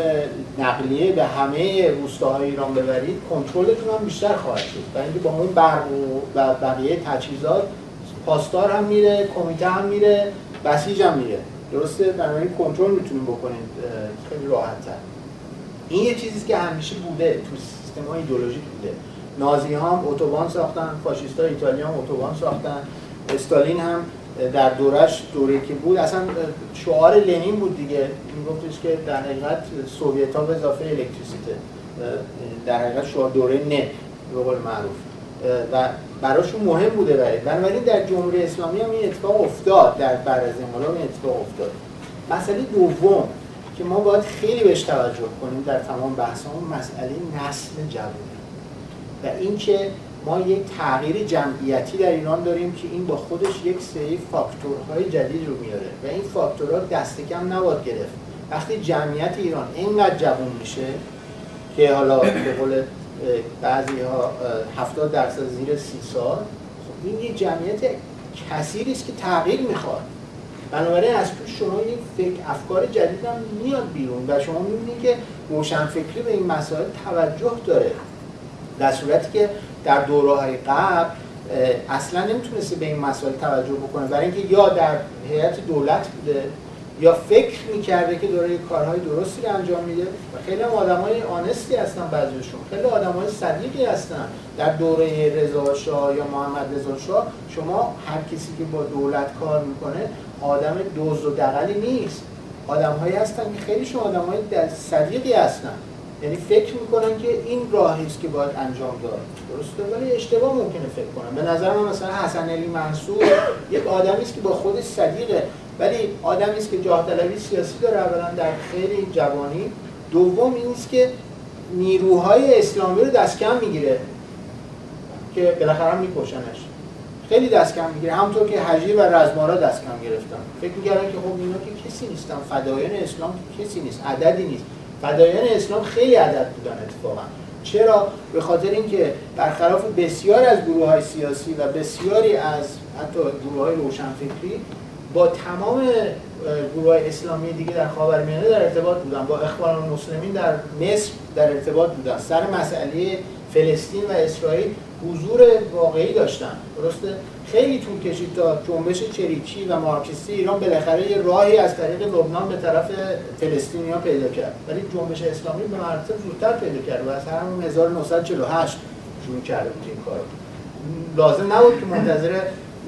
نقلیه به همه روستاهای ایران ببرید کنترلتون هم بیشتر خواهد شد. و اینکه با اون برق و بقیه تجهیزات پاسدار هم میره کمیته هم میره بسیج هم میره. درسته؟ بنابراین کنترل می‌تونیم بکنید خیلی راحت تر این یه چیزی که همیشه بوده تو سیستم های ایدولوژیک بوده. نازی هم اتوبان ساختن فاشیست ایتالیا هم اتوبان ساختن استالین هم در دورش دوره که بود اصلا شعار لنین بود دیگه. میگفتش که در حقیقت سوویت ها به اضافه الکتریسیته. در حقیقت شعار دوره نه به قول معروف. و براشون مهم بوده برای. بنابراین در جمهوری اسلامی هم این اتفاق افتاد در بعد از انقلاب این اتفاق افتاد. مسئله دوم که ما باید خیلی بهش توجه کنیم در تمام بحثمون مسئله نسل جوانی و اینکه ما یک تغییر جمعیتی در ایران داریم که این با خودش یک سری فاکتورهای جدید رو میاره و این فاکتورها دست کم نباید گرفت. وقتی جمعیت ایران اینقدر جوان میشه که حالا به قول بعضی ها 70 درصد زیر سی سال خب این یک جمعیت کثیری است که تغییر می‌خواد. بنابراین از تو شما یک فکر افکار جدید هم میاد بیرون و شما می‌بینید که روشنفکری به این مسائل توجه داره. در صورتی که در دوره های قبل اصلا نمی‌تونسته به این مسائل توجه بکنه. برای اینکه یا در هیئت دولت بوده یا فکر می‌کرده که داره کارهای درستی رو انجام میده. و خیلی هم آدم های آنستی هستن بعضیشون خیلی آدم های صدیقی هستن. در دوره رضا شاه یا محمد رضا شاه شما هر کسی که با دولت کار می‌کنه آدم دوز و دقلی نیست. آدم هایی هستن که خیلی شما آدم های صدیقی هستن. یعنی فکر می‌کنن که این راهی است که باید انجام داد. درسته؟ ولی اشتباه ممکنه فکر کنن به نظر من مثلا حسن علی منصور یک آدمی است که با خودش صدیقه. ولی آدمی است که جاه طلبی سیاسی داره اولا در خیلی جوانی. دوم این است که نیروهای اسلامی رو دست کم می‌گیره که بالاخره میکشنش. خیلی دست کم می‌گیره. همونطور که حجی و رزمارا دست کم گرفتن. فکر می‌کردن که خب اینا که کسی نیستن. فدایان اسلام کسی نیست. عددی نیست. فدایان اسلام خیلی عدد بودن اتفاقا. چرا؟ به خاطر اینکه برخلاف بسیار از گروه های سیاسی و بسیاری از حتی گروه های روشنفکری با تمام گروه های اسلامی دیگه در خاورمیانه در ارتباط بودن با اخوان المسلمین در مصر در ارتباط بودن. سر مسئله فلسطین و اسرائیل حضور واقعی داشتن. درسته؟ خیلی طول کشید تا جنبش چریکی و مارکسیستی ایران بالاخره یه راهی از طریق لبنان به طرف فلسطینیا پیدا کرد. ولی جنبش اسلامی به مراتب زودتر پیدا کرد و از همون 1948 شروع کرده بود این کار لازم نبود که منتظر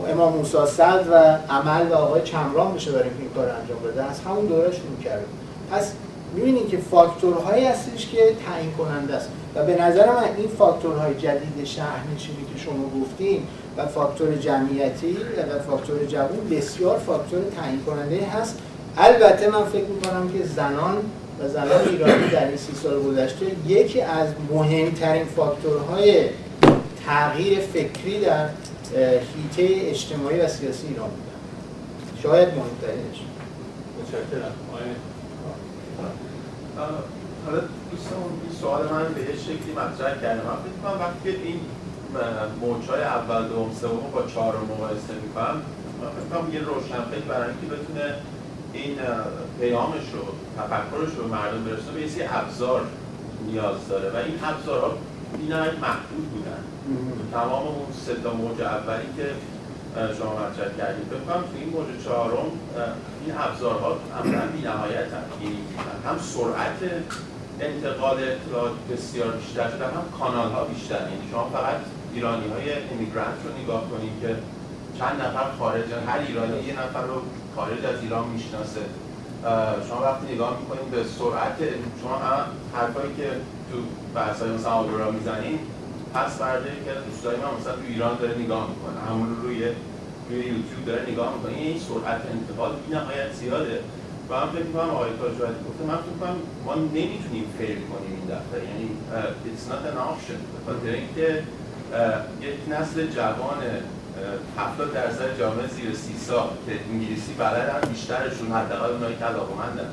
امام موسی صد و عمل و آقای چمران بشه برای این کار انجام بده. از همون دوره شروع کرده پس می‌بینید که فاکتورهایی هستش که تعیین کننده است. و به نظر من این فاکتورهای جدید شهرنشینی که شما گفتین و فاکتور جمعیتی و فاکتور جوون بسیار فاکتور تعیین کننده هست. البته من فکر می‌کنم که زنان و زنان ایرانی در این سی سال گذشته یکی از مهمترین فاکتورهای تغییر فکری در هیته اجتماعی و سیاسی ایران بودن شاید مهمترینش. متشکرم. حالا دوستان این سوال من به شکلی مطرح کردم من فکر وقتی این موجهای اول دوم سوم با چهارم مقایسه می‌کنم. من یه روشنفکر برای اینکه بتونه این پیامش رو تفکرش رو به مردم برسونه به یه ابزار نیاز داره. و این ابزارها بی‌نهایت محدود بودن. تمام اون سه تا موج اولی که شما مطرح کردید بکنم تو این موج چهارم این ابزارها عملا بی‌نهایت یعنی هم سرعت انتقال اطلاعات بسیار بیشتر شده هم کانال ها بیشتر. یعنی شما فقط ایرانی های امیگرانت رو نگاه کنید که چند نفر خارج هر ایرانی یه نفر رو خارج از ایران می‌شناسه. شما وقتی نگاه می‌کنید به سرعت شما حرفایی که تو بحث های مثلا آگورا می‌زنید پس فرده که دوستای من مثلا تو ایران داره نگاه می‌کنه. همون رو روی روی یوتیوب داره نگاه می‌کنه. این سرعت انتقال بی نهایت زیاده. و من فکر می‌کنم آقای تاجوردی گفته من فکر می‌کنم ما نمی‌تونیم فیل کنیم این دفعه. یعنی it's not an option. به خاطر اینکه یک نسل جوان 70 درصد جامعه زیر سی سال که انگلیسی بلدن بیشترشون حداقل اونایی که علاقمندن.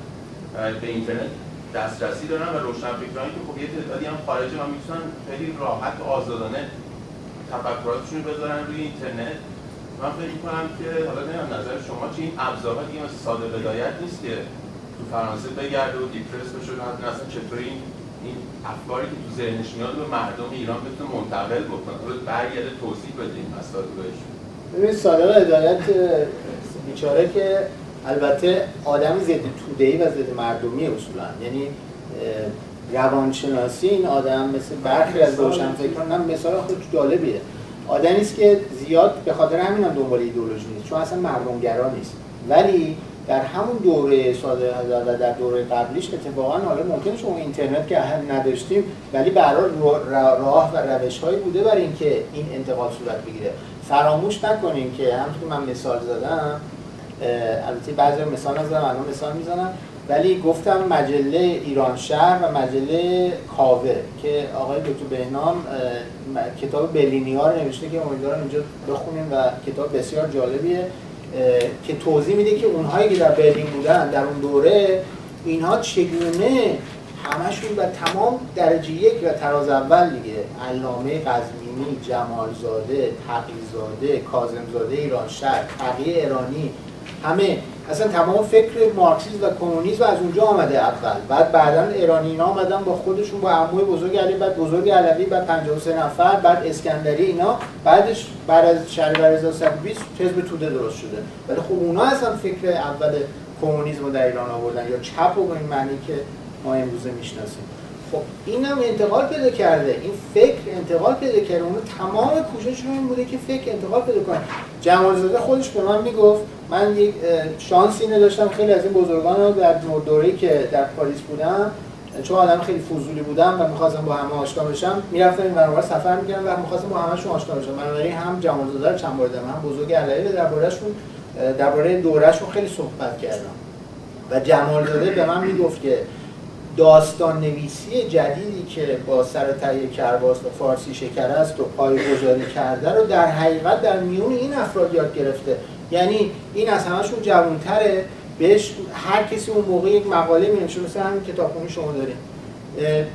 به اینترنت دسترسی دارن و روشنفکرانی که خب یه تعدادی هم خارجه و می‌تونن خیلی راحت و آزادانه تفکراتشون رو بذارن روی اینترنت. من فکر می‌کنم که حالا نمی‌دونم نظر شما چه این ابزارها دیگه ساده بدایت نیست که تو فرانسه بگرده و دیپرس بشه و اصلا چطوری این افکاری که تو ذهنش میاد به مردم ایران بتونه منتقل بکنه. حالا برگرده بده این مسائل بهشون ببین صادق هدایت بیچاره که البته آدم ضد توده‌ای و ضد مردمی اصولا. یعنی روانشناسی این آدم مثل برخی از روشنفکران هم مثال خود جالبیه. آدمی است که زیاد به خاطر همین هم دنبال ایدئولوژی نیست چون اصلا مردمگرا نیست. ولی در همون دوره ساده و در دوره قبلیش اتفاقا حالا ممکنه شما اینترنت که هم نداشتیم ولی برای راه و روش هایی بوده برای اینکه این انتقال صورت بگیره. فراموش نکنیم که همونطور من مثال زدم البته بعضی مثال نزدم الان مثال می‌زنم ولی گفتم مجله ایران شهر و مجله کاوه که آقای دکتر بهنام کتاب بلینی ها رو نوشته که امیدوارم اینجا بخونیم و کتاب بسیار جالبیه. که توضیح میده که اونهایی که در برلین بودن در اون دوره اینها چگونه همشون و تمام درجه یک و تراز اول دیگه علامه قزمینی، جمالزاده، تقیزاده، کازمزاده ایران شهر، تقیه ایرانی همه اصلا تمام فکر مارکسیسم و کمونیسم از اونجا آمده اول. بعد بعدا ایرانی اینا آمدن با خودشون با عموی بزرگ علی بعد بزرگ علوی بعد 53 نفر بعد اسکندری اینا. بعدش بعد از شهریور 1320 حزب توده درست شده. ولی خب اونا اصلا فکر اول کمونیسم رو در ایران آوردن یا چپ و به این معنی که ما امروزه می‌شناسیم. خب این انتقال پیدا کرده. این فکر انتقال پیدا کرده. اون تمام کوشششون این بوده که فکر انتقال پیدا کنه. جمالزاده خودش به من می‌گفت من یک شانسی نداشتم. خیلی از این بزرگان رو در دوره‌ای که در پاریس بودم چون آدم خیلی فضولی بودم و می‌خواستم با همه آشنا بشم می‌رفتم این برنامه سفر می‌کردم و می‌خواستم با همهشون آشنا بشم. بنابراین هم جمالزاده رو چند بار دیدم هم بزرگ علوی دربارهشون درباره دورهشون خیلی صحبت کردم. و جمالزاده به من می‌گفت که داستان نویسی جدیدی که با سر تهیه کرباس و فارسی شکر است و پایگذاری کرده رو در حقیقت در میون این افراد یاد گرفته. یعنی این از همشون جوانتره. بهش هر کسی اون موقع یک مقاله می نوشته مثل همین کتابخونی شما داریم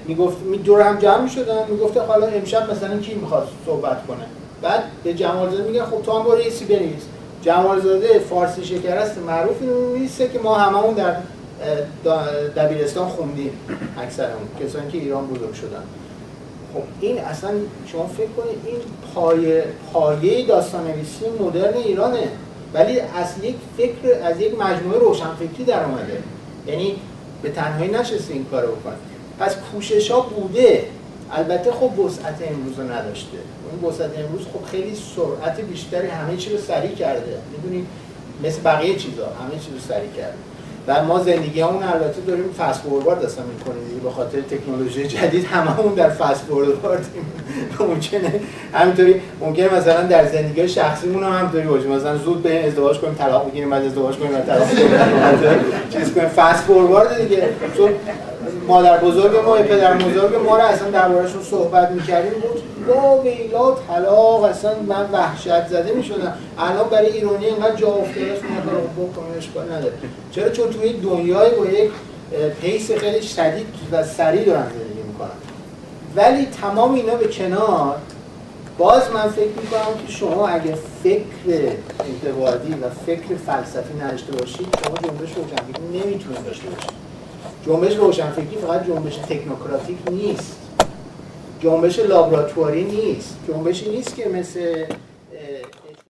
می‌گفت می دور هم جمع می‌شدن می‌گفته حالا امشب مثلا کی می‌خواد صحبت کنه. بعد به جمالزاده میگه خب تو هم برو یه سی بنویس. جمالزاده فارسی شکرست معروفی میسه که ما هممون در دبیرستان خوندیم اکثرمون کسانی که ایران بزرگ شدن. خب این اصلا شما فکر کنید این پایه پایه داستان نویسی مدرن ایرانه. ولی از یک فکر از یک مجموعه روشنفکری در اومده. یعنی به تنهایی نشسته این کارو بکنه پس کوشش ها بوده. البته خب وسعت امروز رو نداشته. اون وسعت امروز خب خیلی سرعت بیشتری همه چی رو سریع کرده. می‌دونید مثل بقیه چیزا همه چی رو سریع کرده. و ما زندگی همون البته داریم فست فوروارد اصلا می‌کنیم. دیگه به خاطر تکنولوژی جدید هممون در فست فورواردیم ممکنه همینطوری ممکنه مثلا در زندگی شخصیمون هم همینطوری باشه. مثلا زود به ازدواج کنیم طلاق بگیریم بعد ازدواج کنیم بعد طلاق بگیریم [LAUGHS] چیز کنیم. فست فوروارد دیگه. مادر بزرگ ما پدر بزرگ ما رو اصلا دربارهشون صحبت می‌کردیم بود با ویلا طلاق اصلا من وحشت زده می‌شدم. الان برای ایرانی اینقدر جا افتاده است من بکنم اشکال نداره. چرا؟ چون توی دنیای با یک پیس خیلی شدید و سریع دارن زندگی می‌کنن. ولی تمام اینا به کنار باز من فکر می‌کنم که شما اگه فکر انتقادی و فکر فلسفی نداشته باشید شما جنبش روشنفکری نمی‌تونید داشته باشید. جنبش روشنفکری فقط جنبش تکنوکراتیک نیست. جنبش لابراتواری نیست. جنبشی نیست که مثل